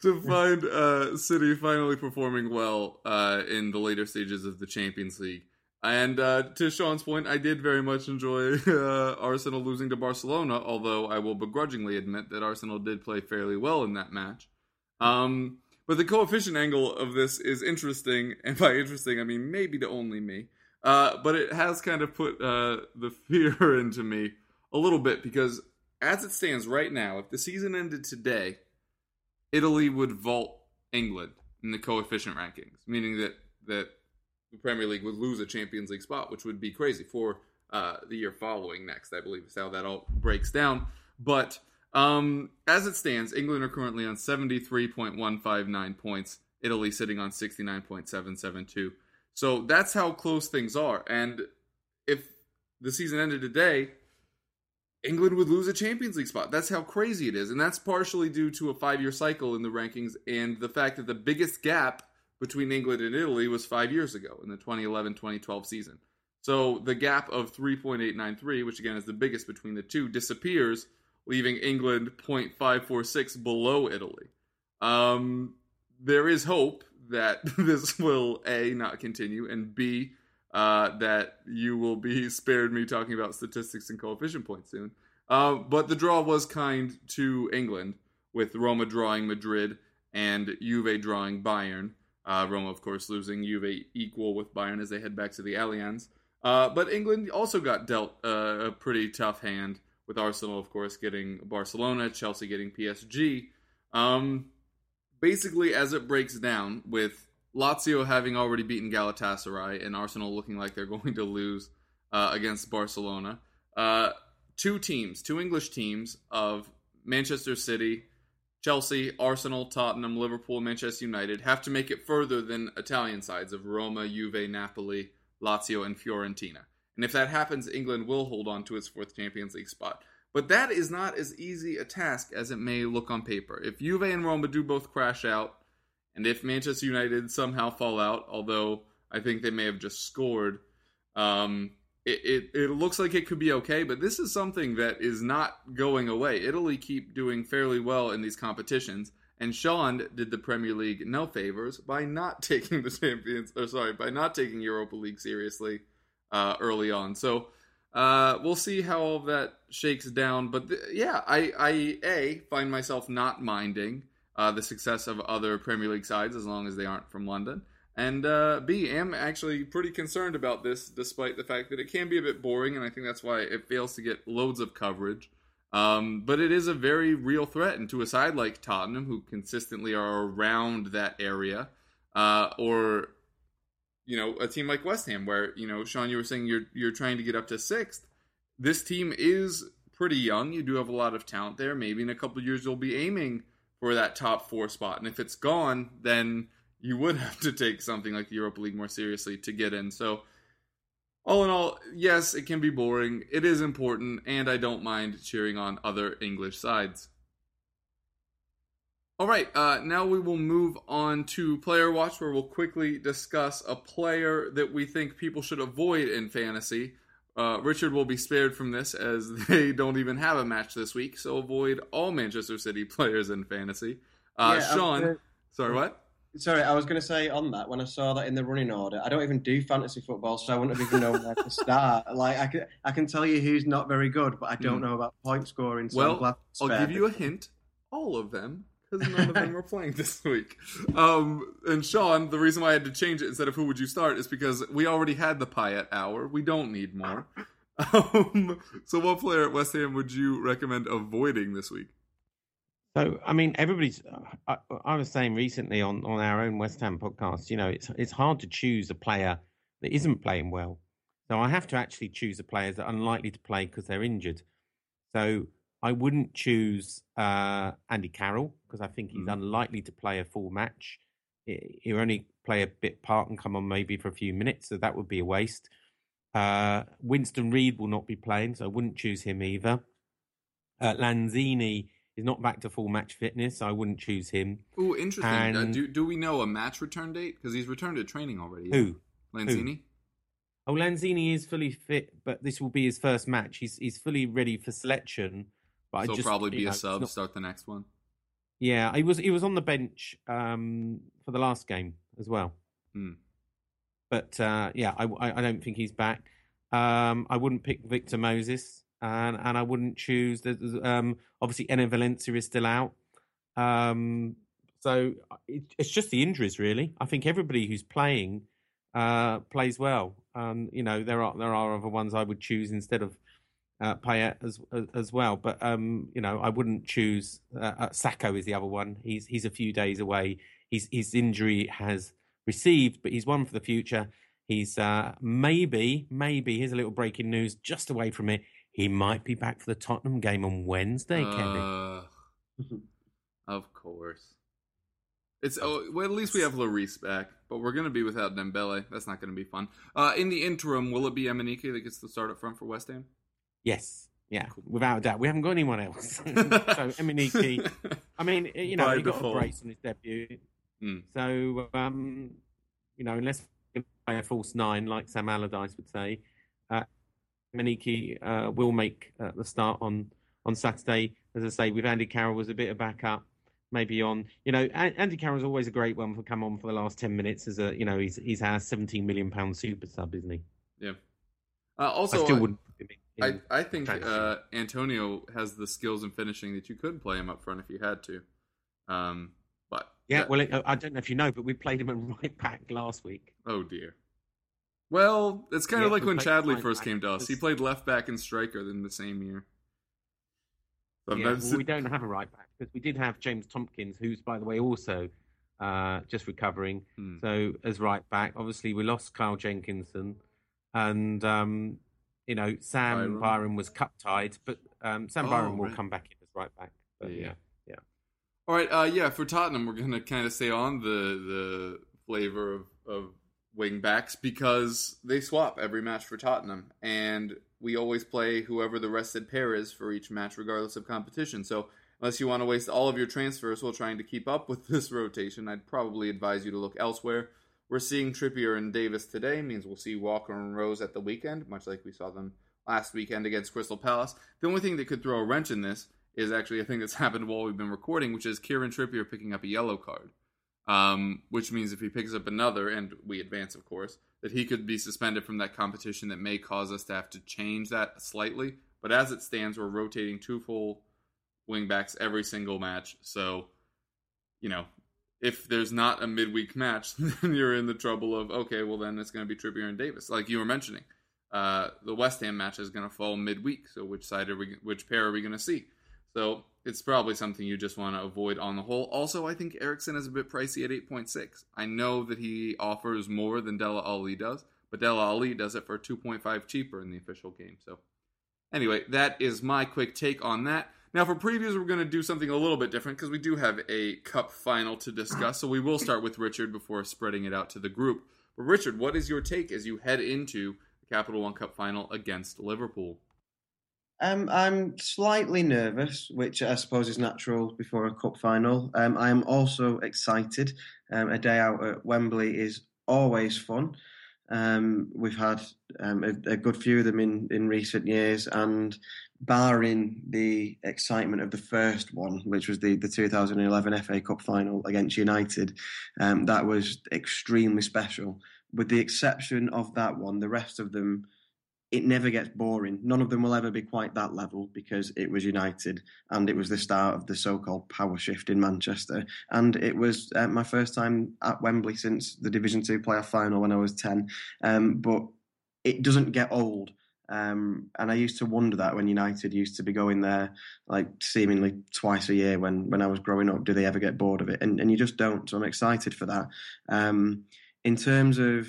to find uh, City finally performing well uh, in the later stages of the Champions League. And uh, to Sean's point, I did very much enjoy uh, Arsenal losing to Barcelona, although I will begrudgingly admit that Arsenal did play fairly well in that match. Um, but the coefficient angle of this is interesting, and by interesting, I mean maybe to only me. Uh, but it has kind of put uh, the fear <laughs> into me a little bit because, as it stands right now, if the season ended today, Italy would vault England in the coefficient rankings, meaning that that the Premier League would lose a Champions League spot, which would be crazy for uh, the year following next. I believe is how that all breaks down. But um, as it stands, England are currently on seventy three point one five nine points. Italy sitting on sixty nine point seven seven two. So that's how close things are. And if the season ended today, England would lose a Champions League spot. That's how crazy it is. And that's partially due to a five year cycle in the rankings and the fact that the biggest gap between England and Italy was five years ago in the 2011 2012 season. So the gap of 3.893, which again is the biggest between the two, disappears, leaving England 0.546 below Italy. Um, there is hope that <laughs> this will A, not continue, and B, uh, that you will be <laughs> spared me talking about statistics and coefficient points soon. Uh, but the draw was kind to England, with Roma drawing Madrid and Juve drawing Bayern. Uh, Roma, of course, losing Juve equal with Bayern as they head back to the Allianz. Uh, but England also got dealt uh, a pretty tough hand, with Arsenal, of course, getting Barcelona, Chelsea getting PSG. Um, basically, as it breaks down, with Lazio having already beaten Galatasaray and Arsenal looking like they're <laughs> going to lose uh, against Barcelona, uh, two teams, two English teams of Manchester City, Chelsea, Arsenal, Tottenham, Liverpool, Manchester United have to make it further than Italian sides of Roma, Juve, Napoli, Lazio, and Fiorentina. And if that happens, England will hold on to its fourth Champions League spot. But that is not as easy a task as it may look on paper. If Juve and Roma do both crash out, and if Manchester United somehow fall out, although I think they may have just scored, um, it, it, it looks like it could be okay. But this is something that is not going away. Italy keep doing fairly well in these competitions, and Sean did the Premier League no favors by not <laughs> taking the Champions, or sorry, by not taking Europa League seriously uh, early on. So uh, we'll see how all that shakes down. But th- yeah, I, I a find myself not minding uh, the success of other Premier League sides as long as they aren't from London. And uh, B, am actually pretty concerned about this, despite the fact that it can be a bit boring, and I think that's why it fails to get loads of coverage. Um, but it is a very real threat, and to a side like Tottenham, who consistently are around that area, uh, or you know, a team like West Ham, where you know, Sean, you were saying you're you're trying to get up to sixth. This team is pretty young. You do have a lot of talent there. Maybe in a couple of years you'll be aiming for that top four spot, and if it's gone, then you would <laughs> have to take something like the Europa League more seriously to get in. So, all in all, yes, it can be boring. It is important, and I don't mind cheering on other English sides. All right, uh, now we will move on to Player Watch, where we'll quickly discuss a player that we think people should avoid in fantasy. Uh, Richard will be spared from this as <laughs> they don't even have a match this week, so avoid all Manchester City <laughs> players in fantasy. Uh, Yeah, Sean, gonna- sorry, what? Sorry, I was going to say on that when I saw that in the running order. I don't even do fantasy football, so I wouldn't have even known where to <laughs> start. Like I can, I can tell you who's not very good, but I don't Hmm. know about point scoring. So Well, glad to I'll give you a hint. All of them, because none of them <laughs> are playing this week. Um, and Sean, the reason why I had to change it instead of who would you start is because we already had the Payet hour. We don't need more. <laughs> Um, so, what player at West Ham would you recommend avoiding this week? So, I mean, everybody's. I, I was saying recently on, on our own West Ham podcast, you know, it's it's hard to choose a player that isn't playing well. So I have to actually choose the players that are unlikely to play because they're injured. So I wouldn't choose uh, Andy Carroll because I think he's Mhm. unlikely to play a full match. He- He'll only play a bit part and come on maybe for a few minutes, so that would be a waste. Uh, Winston Reid will not be playing, so I wouldn't choose him either. Uh, Lanzini is not back to full match fitness, so I wouldn't choose him. Ooh, interesting. Uh, And- do do we know a match return date? Because he's returned to training already. Who? Lanzini. Oh, Lanzini is fully fit, but this will be his first match. He's he's fully ready for selection. But So I just probably be know, a sub. not- Start the next one. Yeah, he was he was on the bench um, for the last game as well. Hmm. But uh, yeah, I, I don't think he's back. Um, I wouldn't pick Victor Moses, and and I wouldn't choose. there's, Um, obviously, Enner Valencia is still out. Um, so it, it's just the injuries, really. I think everybody who's playing uh, plays well. Um, you know, there are there are other ones I would choose instead of uh, Payet as as well. But um, you know, I wouldn't choose. Uh, uh, Sakho is the other one. He's he's a few days away. His his injury has received, but he's one for the future. He's uh, maybe maybe here's a little breaking news just away from it. He might be back for the Tottenham game on Wednesday. Uh, of course. It's oh, well, at least we have Lloris back, but we're going to be without Dembele. That's not going to be fun. Uh, in the interim, will it be Emenike that gets the start up front for West Ham? Yes, yeah, without a doubt. We haven't got anyone else. <laughs> so Emenike, I mean, you know, By he got a brace on his debut. Mm. So, um, you know, unless we play a false nine, like Sam Allardyce would say, uh, Emenike uh, will make uh, the start on, on Saturday. As I say, with Andy Carroll was a bit of backup, maybe on. You know, Andy Carroll's always a great one for come on for the last ten minutes. As a, you know, he's he's our seventeen million pound super sub, isn't he? Yeah. Uh, also, I still I- wouldn't. put him in- I, I think uh, Antonio has the skills in finishing that you could play him up front if you had to. Um, but yeah, that- well, it, I don't know if you know, but we played him at <laughs> right back last week. oh dear. Well, it's kind of like when Chadli first back. came to us. He played left back and striker in the same year. Yeah, well, we <laughs> don't have a right back because we did have James Tomkins, who's, by the way, also uh, just recovering. Hmm. So as right back, obviously we lost Carl Jenkinson, and um, you know Sam Byram. Byram, was cup tied, but um, Sam Oh, Byram will right. come back in as right back. But, Yeah. yeah, yeah. All right, uh, yeah, for Tottenham, we're going to kind of stay on the the flavor of, of wing backs because they swap every match for Tottenham, and we always play whoever the rested pair is for each match, regardless of competition. So, unless you want to waste all of your transfers while trying to keep up with <laughs> this rotation, I'd probably advise you to look elsewhere. We're seeing Trippier and Davies today, means we'll see Walker and Rose at the weekend, much like we saw them last weekend against Crystal Palace. The only thing that could throw a wrench in this is actually a thing that's <laughs> happened while we've been recording, which is Kieran Trippier picking up a yellow card. Um, which means if he picks up another, and we advance, of course, that he could be suspended from that competition that may cause us to have to change that slightly. But as it stands, we're rotating two full wingbacks every single match. So, you know, if there's not a midweek match, <laughs> then you're in the trouble of, okay, well, then it's going to be Trippier and Davies, like you were mentioning. Uh, the West Ham match is going to fall midweek. So which side are we, which pair are we going to see? So it's probably something you just want to avoid on the whole. Also, I think Eriksen is a bit pricey at 8.6. I know that he offers more than Dele Alli does, but Dele Alli does it for 2.5 cheaper in the official game. So anyway, that is my quick take on that. Now for previews, we're going to do something a little bit different because we do have a cup final to discuss. So we will start with Richard before spreading it out to the group. But Richard, what is your take as you head into the Capital One Cup final against Liverpool? Um, I'm slightly nervous, which I suppose is natural before a cup final. Um, I am also excited. Um, a day out at Wembley is always fun. Um, we've had um, a, a good few of them in, in recent years, and barring the excitement of the first one, which was the, the 2011 FA Cup final against United, um, that was extremely special. With the exception of that one, the rest of them it never gets boring. None of them will ever be quite that level because it was United and it was the start of the so-called power shift in Manchester. And it was uh, my first time at Wembley since the Division Two playoff final when I was ten. Um, but it doesn't get old. Um, and I used to wonder that when United used to be going there like seemingly twice a year when, when I was growing up, do they ever get bored of it? And, and you just don't. So I'm excited for that. Um, in terms of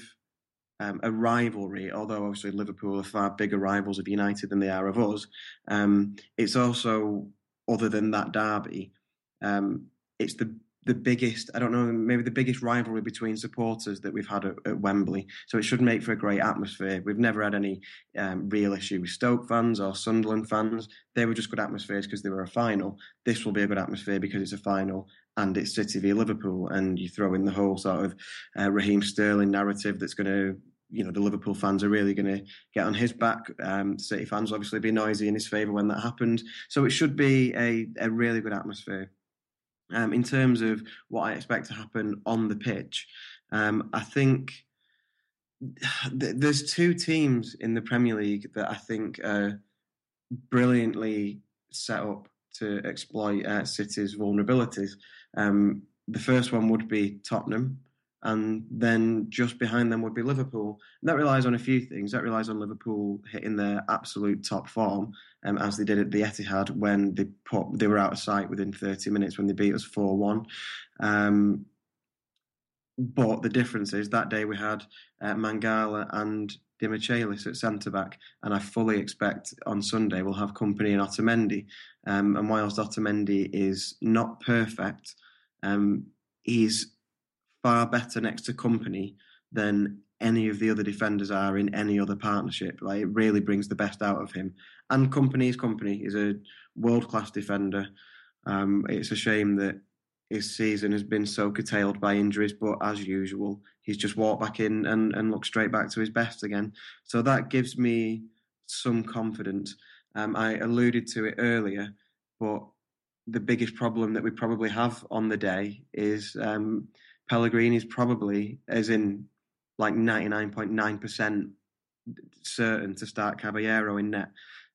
um, a rivalry, although obviously Liverpool are far bigger rivals of United than they are of us. Um, it's also, other than that derby, um, it's the the biggest, I don't know, maybe the biggest rivalry between supporters that we've had at, at Wembley. So it should make for a great atmosphere. We've never had any um, real issue with Stoke fans or Sunderland fans. They were just good atmospheres because they were a final. This will be a good atmosphere because it's a final and it's City v Liverpool. And you throw in the whole sort of uh, Raheem Sterling narrative that's going to you know the Liverpool fans are really going to get on his back. Um, City fans obviously be noisy in his favour when that happens. So it should be a, a really good atmosphere. Um, in terms of what I expect to happen on the pitch, um, I think <sighs> th- there's two teams in the Premier League that I think are brilliantly set up to exploit uh, City's vulnerabilities. Um, the first one would be Tottenham, and then just behind them would be Liverpool. And that relies on a few things. That relies on Liverpool hitting their absolute top form, um, as they did at the Etihad when they put they were out of sight within 30 minutes when they beat us 4 1. Um, but the difference is that day we had uh, Mangala and Demichelis at centre back, and I fully expect on Sunday we'll have Kompany in Otamendi. Um, and whilst Otamendi is not perfect, um, he's far better next to Kompany than any of the other defenders are in any other partnership. Like it really brings the best out of him. And Kompany's Kompany is a world class defender. Um, it's a shame that his season has been so curtailed by injuries, but as usual, he's just walked back in and, and looked straight back to his best again. So that gives me some confidence. Um, I alluded to it earlier, but the biggest problem that we probably have on the day is um, Pellegrini's probably, as in like 99.9% certain to start Caballero in net.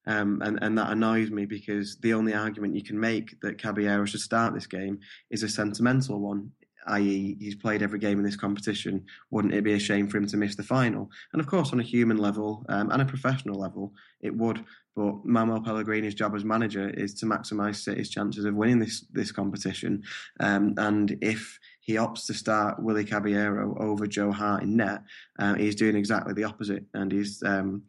Um, and, and that annoys me because the only argument you can make that Caballero should start this game is a sentimental one, i.e., he's played every game in this competition. Wouldn't it be a shame for him to miss the final? And of course, on a human level um, and a professional level, it would. But Manuel Pellegrini's job as manager is to maximise City's chances of winning this this competition. Um, and if he opts to start Willy Caballero over Joe Hart in net, uh, he's doing exactly the opposite, and he's um,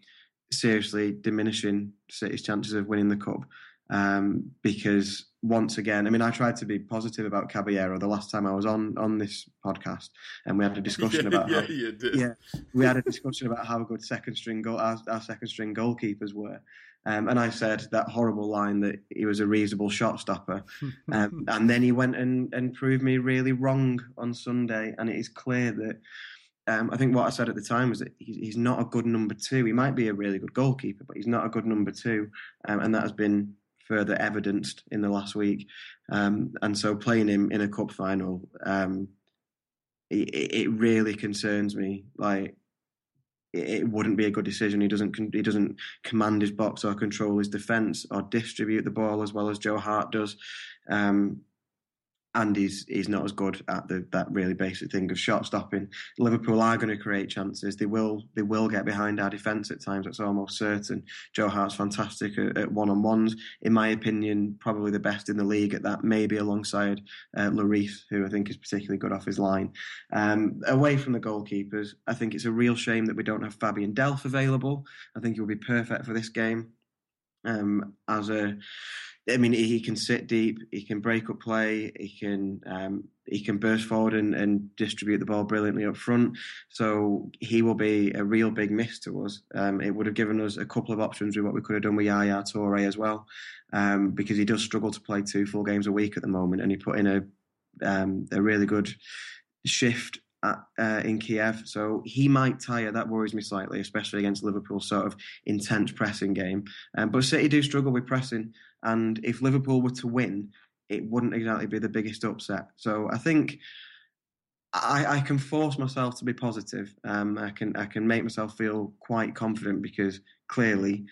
seriously diminishing City's chances of winning the cup. Um, because once again, I mean, I tried to be positive about Caballero the last time I was on on this podcast, and we had a discussion <laughs> yeah, about yeah, how, yeah, we had a discussion about how good second string goal our, our second string goalkeepers were. Um, and I said that horrible line that he was a reasonable shot stopper. <laughs> Um, and then he went and, and proved me really wrong on Sunday. And it is clear that um, I think what I said at the time was that he's, he's not a good number two. He might be a really good goalkeeper, but he's not a good number two. Um, and that has been further evidenced in the last week. Um, and so playing him in a cup final, um, it, it really concerns me. Like, it wouldn't be a good decision. He doesn't he doesn't command his box or control his defence or distribute the ball as well as Joe Hart does. Um, and he's he's not as good at the that really basic thing of shot stopping. Liverpool are going to create chances. They will they will get behind our defence at times. That's almost certain. Joe Hart's fantastic at one on ones. In my opinion, probably the best in the league at that. Maybe alongside uh, who I think is particularly good off his line. Um, away from the goalkeepers, I think it's a real shame that we don't have Fabian Delph available. I think he will be perfect for this game. Um, as a I mean, he can sit deep, he can break up play, he can um, he can burst forward and, and, distribute the ball brilliantly up front. So he will be a real big miss to us. Um, it would have given us a couple of options with what we could have done with Yaya Toure as well, um, because he does struggle to play two full games a week at the moment, and he put in a um, a really good shift uh, in Kiev. So he might tire. That worries me slightly, especially against Liverpool's sort of intense pressing game. Um, but City do struggle with pressing. And if Liverpool were to win, it wouldn't exactly be the biggest upset. So I think I, I can force myself to be positive. Um, I can I can make myself feel quite confident because clearly,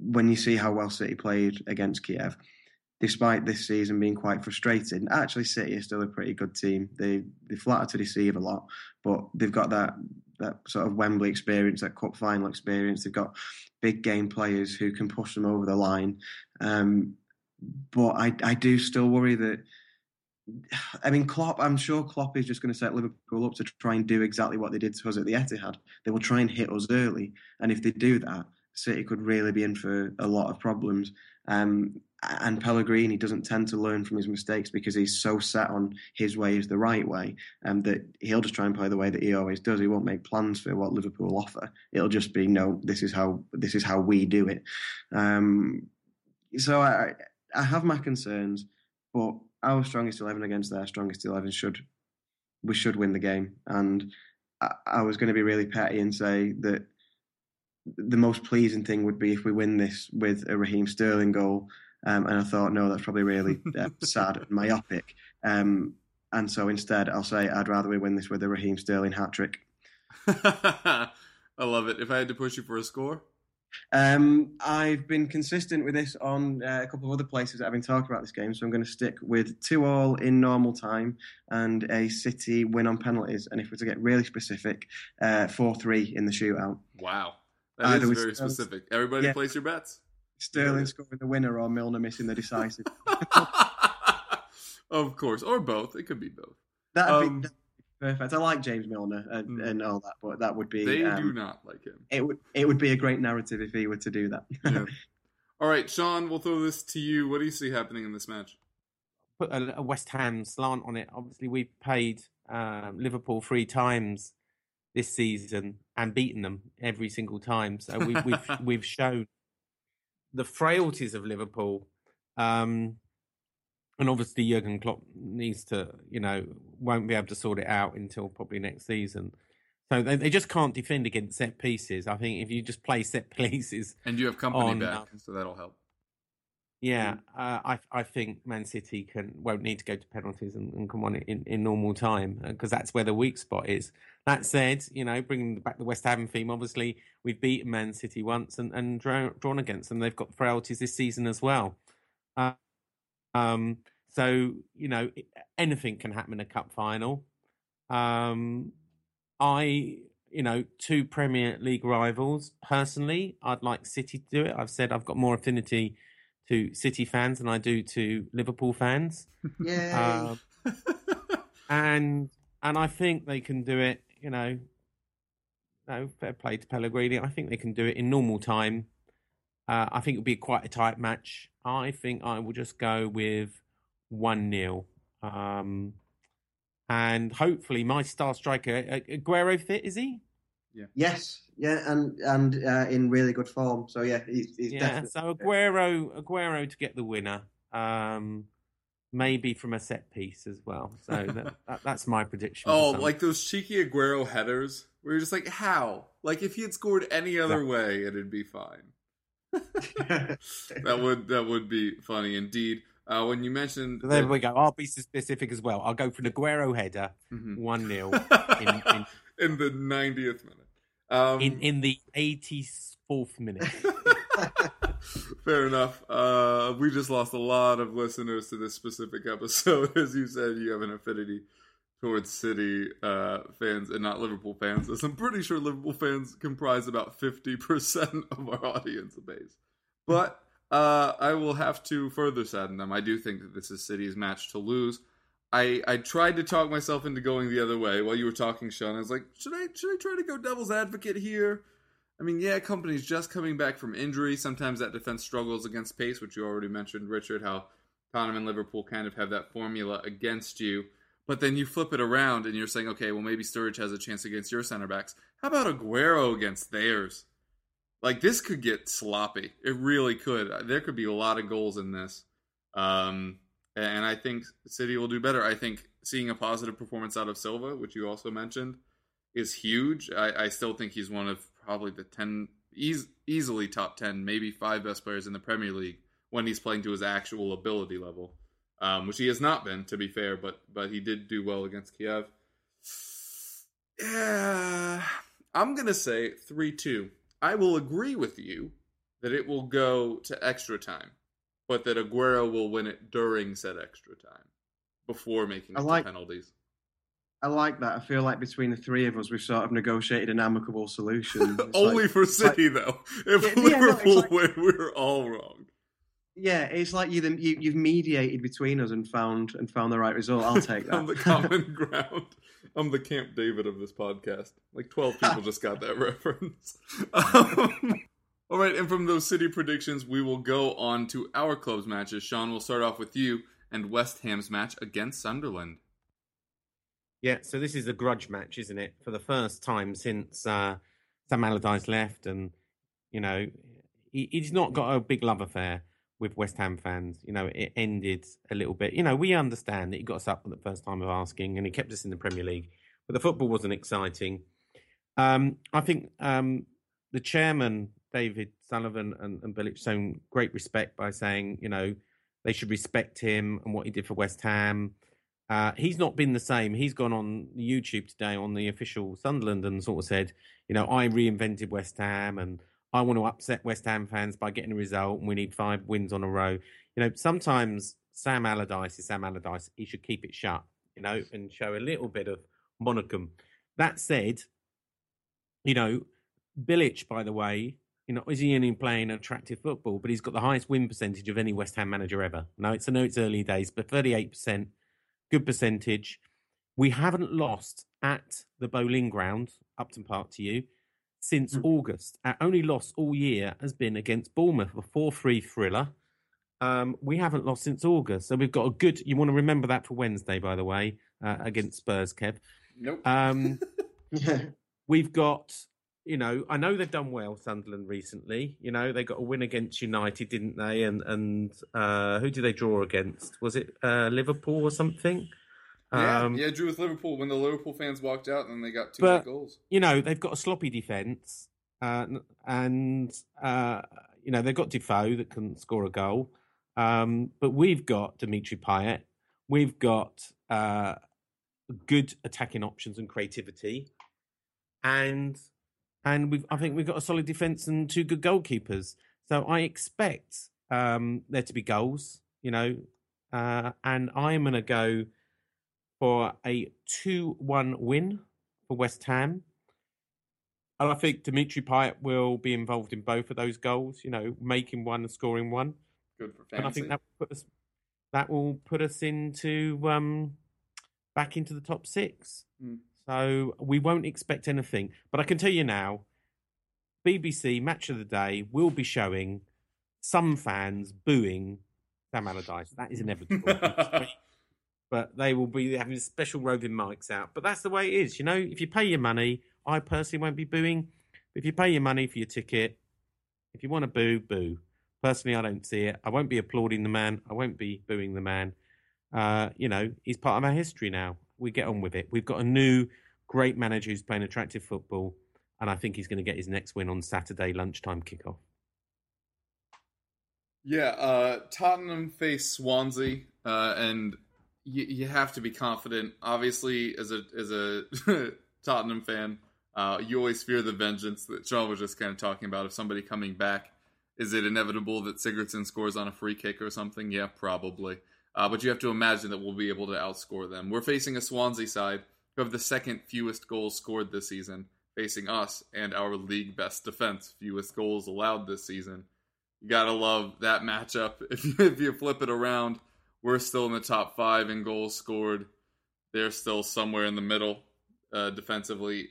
when you see how well City played against Kiev, despite this season being quite frustrating, actually City is still a pretty good team. They they flatter to deceive a lot, but they've got that that sort of Wembley experience, that cup final experience. They've got big game players who can push them over the line. Um, but I, I do still worry that. I mean, Klopp. I'm sure Klopp is just going to set Liverpool up to try and do exactly what they did to us at the Etihad. They will try and hit us early, and if they do that, City could really be in for a lot of problems. Um, and Pellegrini doesn't tend to learn from his mistakes because he's so set on his way is the right way, and um, that he'll just try and play the way that he always does. He won't make plans for what Liverpool offer. It'll just be no, this is how this is how we do it. Um, so I I have my concerns, but our strongest eleven against their strongest eleven should we should win the game. And I, I was going to be really petty and say that the most pleasing thing would be if we win this with a Raheem Sterling goal Um, and I thought, no, that's probably really uh, <laughs> sad and myopic. Um, and so instead, I'll say I'd rather we win this with a Raheem Sterling hat trick. <laughs> I love it. If I had to push you for a score, Um, I've been consistent with this on uh, a couple of other places that I've been talking about this game, so I'm going to stick with two all in normal time and a City win on penalties. And if we're to get really specific, uh, four three in the shootout. wow, that Either is very Sterling- specific. Everybody Yeah. place your bets. Sterling scoring the winner or Milner missing the decisive. <laughs> <laughs> of course, or both. It could be both. That'd, Um, be, that'd be perfect. I like James Milner and, Mm. and all that, but that would be They um, do not like him. it would it would be a great narrative if he were to do that. Yeah. <laughs> All right, Sean, we'll throw this to you. What do you see happening in this match? Put a, a West Ham slant on it. Obviously, we've paid um, Liverpool three times this season and beaten them every single time. So we, we've <laughs> we've shown the frailties of Liverpool. Um, and obviously, Jurgen Klopp needs to, you know, won't be able to sort it out until probably next season. So they, they just can't defend against set pieces. I think if you just play set <laughs> pieces, And you have Kompany On, back, um, so that'll help. Yeah, uh, I I think Man City can won't need to go to penalties and, and can win it in, in normal time because that's where the weak spot is. That said, you know, bringing back the West Ham theme, obviously we've beaten Man City once and and draw, drawn against them. They've got frailties this season as well. Uh, um, so you know, anything can happen in a cup final. Um, I, you know, two Premier League rivals. Personally, I'd like City to do it. I've said I've got more affinity to City fans than I do to Liverpool fans, <laughs> yeah. um, <laughs> and and I think they can do it. You know, no fair play to Pellegrini. I think they can do it in normal time. Uh, I think it'll be quite a tight match. I think I will just go with one 0 um, and hopefully my star striker Aguero fit is he? Yes, yeah, and and uh, in really good form. So yeah, he's, he's yeah, definitely. so Aguero, Aguero to get the winner, um, maybe from a set piece as well. So <laughs> that, that, that's my prediction. Oh, Sunday. like those cheeky Aguero headers where you're just like, how? Like if he had scored any other way, it'd be fine. <laughs> That would that would be funny indeed. Uh, when you mentioned So there that- we go. I'll be specific as well. I'll go for an Aguero header, Mhm. one 0 <laughs> in, in, in the 90th minute. Um, in in the eighty fourth minute. <laughs> Fair enough. Uh, we just lost a lot of listeners to this specific episode. <laughs> As you said, you have an affinity towards City uh, fans and not Liverpool fans. As I'm pretty sure Liverpool fans comprise about 50% of our audience base. But uh, I will have to further sadden them. I do think that this is City's match to lose. I, I tried to talk myself into going the other way while you were talking, Sean. I was like, should I should I try to go devil's advocate here? I mean, yeah, Kompany's just coming back from injury. Sometimes that defense struggles against pace, which you already mentioned, Richard, how Tottenham and Liverpool kind of have that formula against you. But then you flip it around and you're saying, okay, well, maybe Sturridge has a chance against your center backs. How about Aguero against theirs? Like, this could get sloppy. It really could. There could be a lot of goals in this. Um, and I think City will do better. I think seeing a positive performance out of Silva, which you also mentioned, is huge. I, I still think he's one of probably the 10, eas- easily top 10, maybe five best players in the Premier League when he's playing to his actual ability level, um, which he has not been, to be fair, but, but he did do well against Kiev. Yeah, I'm to say 3 2. I will agree with you that it will go to extra time, but that Aguero will win it during said extra time before making I like- penalties. I like that. I feel like between the three of us, we've sort of negotiated an amicable solution. <laughs> Only like- for it's like- City, though. If Yeah, yeah, no, Liverpool win, we're all wrong. yeah, it's like you, you you've mediated between us and found and found the right result. I'll take <laughs> that. I'm the common <laughs> ground. I'm the Camp David of this podcast. Like 12 people just got that reference. Um, all right, and from those City predictions, we will go on to our club's matches. Sean, we'll start off with you and West Ham's match against Sunderland. Yeah, so this is a grudge match, isn't it? For the first time since uh, Sam Allardyce left, and you know he, he's not got a big love affair with West Ham fans. You know, it ended a little bit. You know, we understand that he got us up for the first time of asking, and he kept us in the Premier League, but the football wasn't exciting. Um, I think um, the chairman David Sullivan and, and Bilic shown great respect by saying, you know, they should respect him and what he did for West Ham. Uh, he's not been the same. He's gone on YouTube today on the official Sunderland and sort of said, you know, I reinvented West Ham and I want to upset West Ham fans by getting a result and we need five wins on a row. You know, sometimes Sam Allardyce is Sam Allardyce. He should keep it shut, you know, and show a little bit of monocum. That said, you know, Bilic, by the way, you know, is he only playing attractive football? But he's got the highest win percentage of any West Ham manager ever. No, it's I know it's early days, but thirty-eight percent, good percentage. We haven't lost at the Boleyn Ground, Upton Park to you, since Mm. August. Our only loss all year has been against Bournemouth, a four-three thriller. Um, we haven't lost since August, so we've got a good. You want to remember that for Wednesday, by the way, uh, against Spurs, Kev. Nope. Um, <laughs> we've got, you know, I know they've done well, Sunderland recently. You know, they got a win against United, didn't they? And and uh, who did they draw against? Was it uh, Liverpool or something? yeah, Um, yeah, drew with Liverpool when the Liverpool fans walked out and they got two But- goals. you know, they've got a sloppy defence, uh, and uh, you know they've got Defoe that can score a goal, um, but we've got Dimitri Payet, we've got uh, good attacking options and creativity, and and we've I think we've got a solid defence and two good goalkeepers. So I expect um, there to be goals, you know, uh, and I'm going to go for a two-one win for West Ham. And I think Dimitri Payet will be involved in both of those goals, you know, making one and scoring one. Good for fantasy. And I think that will put us that will put us into um back into the top six. Hmm. So we won't expect anything. But I can tell you now, BBC Match of the Day will be showing some fans booing Sam Allardyce. That is inevitable. <laughs> but they will be having special roving mics out. But that's the way it is. You know, if you pay your money, I personally won't be booing. But if you pay your money for your ticket, if you want to boo, boo. Personally, I don't see it. I won't be applauding the man. I won't be booing the man. Uh, you know, he's part of our history now. We get on with it. We've got a new great manager who's playing attractive football, and I think he's going to get his next win on Saturday lunchtime kickoff. Yeah, uh, Tottenham face Swansea, uh, and you, you have to be confident. Obviously, as a as a <laughs> Tottenham fan, uh, you always fear the vengeance that Sean was just kind of talking about of somebody coming back. Is it inevitable that Sigurdsson scores on a free kick or something? Yeah, probably. Uh, but you have to imagine that we'll be able to outscore them. We're facing a Swansea side who have the second fewest goals scored this season, facing us and our league best defense, fewest goals allowed this season. You gotta love that matchup. <laughs> If you, if you flip it around, we're still in the top five in goals scored. They're still somewhere in the middle uh, defensively.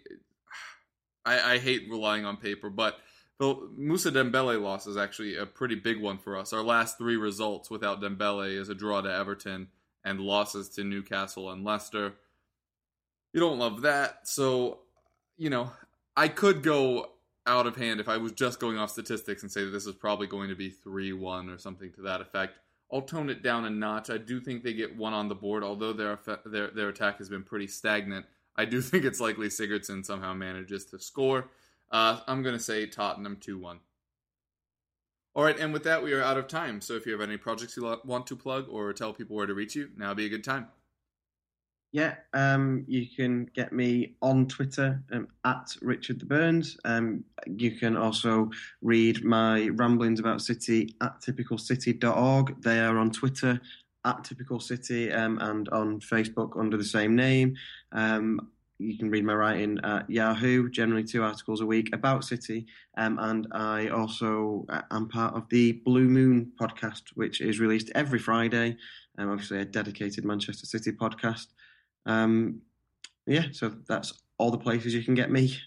I, I hate relying on paper, but the Mousa Dembele loss is actually a pretty big one for us. Our last three results without Dembele is a draw to Everton and losses to Newcastle and Leicester. You don't love that, so you know I could go out of hand if I was just going off statistics and say that this is probably going to be 3 1 or something to that effect. I'll tone it down a notch. I do think they get one on the board, although their, their, their attack has been pretty stagnant. I do <laughs> think it's likely Sigurdsson somehow manages to score. Uh, I'm going to say Tottenham 2 1. All right, and with that, we are out of time. So if you have any projects you want to plug or tell people where to reach you, now would be a good time. Yeah, um, you can get me on Twitter um, at Richard the Burns. Um, you can also read my ramblings about City at typicalcity.org. They are on Twitter at Typical City um, and on Facebook under the same name. You can read my writing at Yahoo, generally two articles a week about City. Um, and I also uh, am part of the Blue Moon podcast, which is released every Friday. Um, obviously, a dedicated Manchester City podcast. Um, yeah, so that's all the places you can get me.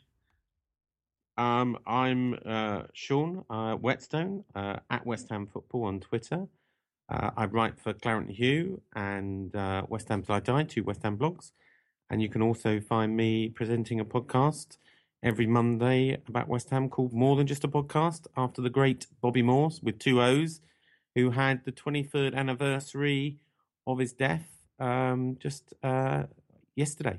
Um, I'm uh, Sean uh, Whetstone uh, at West Ham Football on Twitter. Uh, I write for Claret and Hugh and uh, West Ham Till I Die, two West Ham blogs. And you can also find me presenting a podcast every Monday about West Ham called More Than Just a Podcast after the great Bobby Moore with two O's, who had the 23rd anniversary of his death um, just uh, yesterday.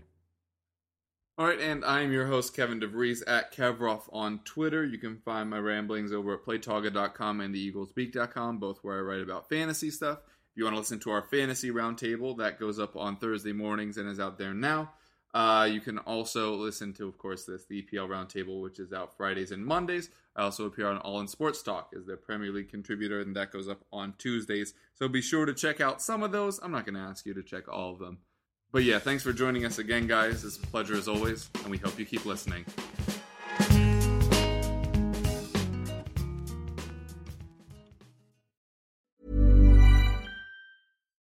All right, and I'm your host, Kevin DeVries at Kevroff on Twitter. You can find my ramblings over at playtoga.com and theeaglesbeak.com, both where I write about fantasy stuff. If you want to listen to our fantasy roundtable, that goes up on Thursday mornings and is out there now. Uh, you can also listen to, of course, this the EPL roundtable, which is out Fridays and Mondays. I also appear on All in Sports Talk as their Premier League contributor, and that goes up on Tuesdays. So be sure to check out some of those. I'm not going to ask you to check all of them. But yeah, thanks for joining us again, guys. It's a pleasure as always, and we hope you keep listening.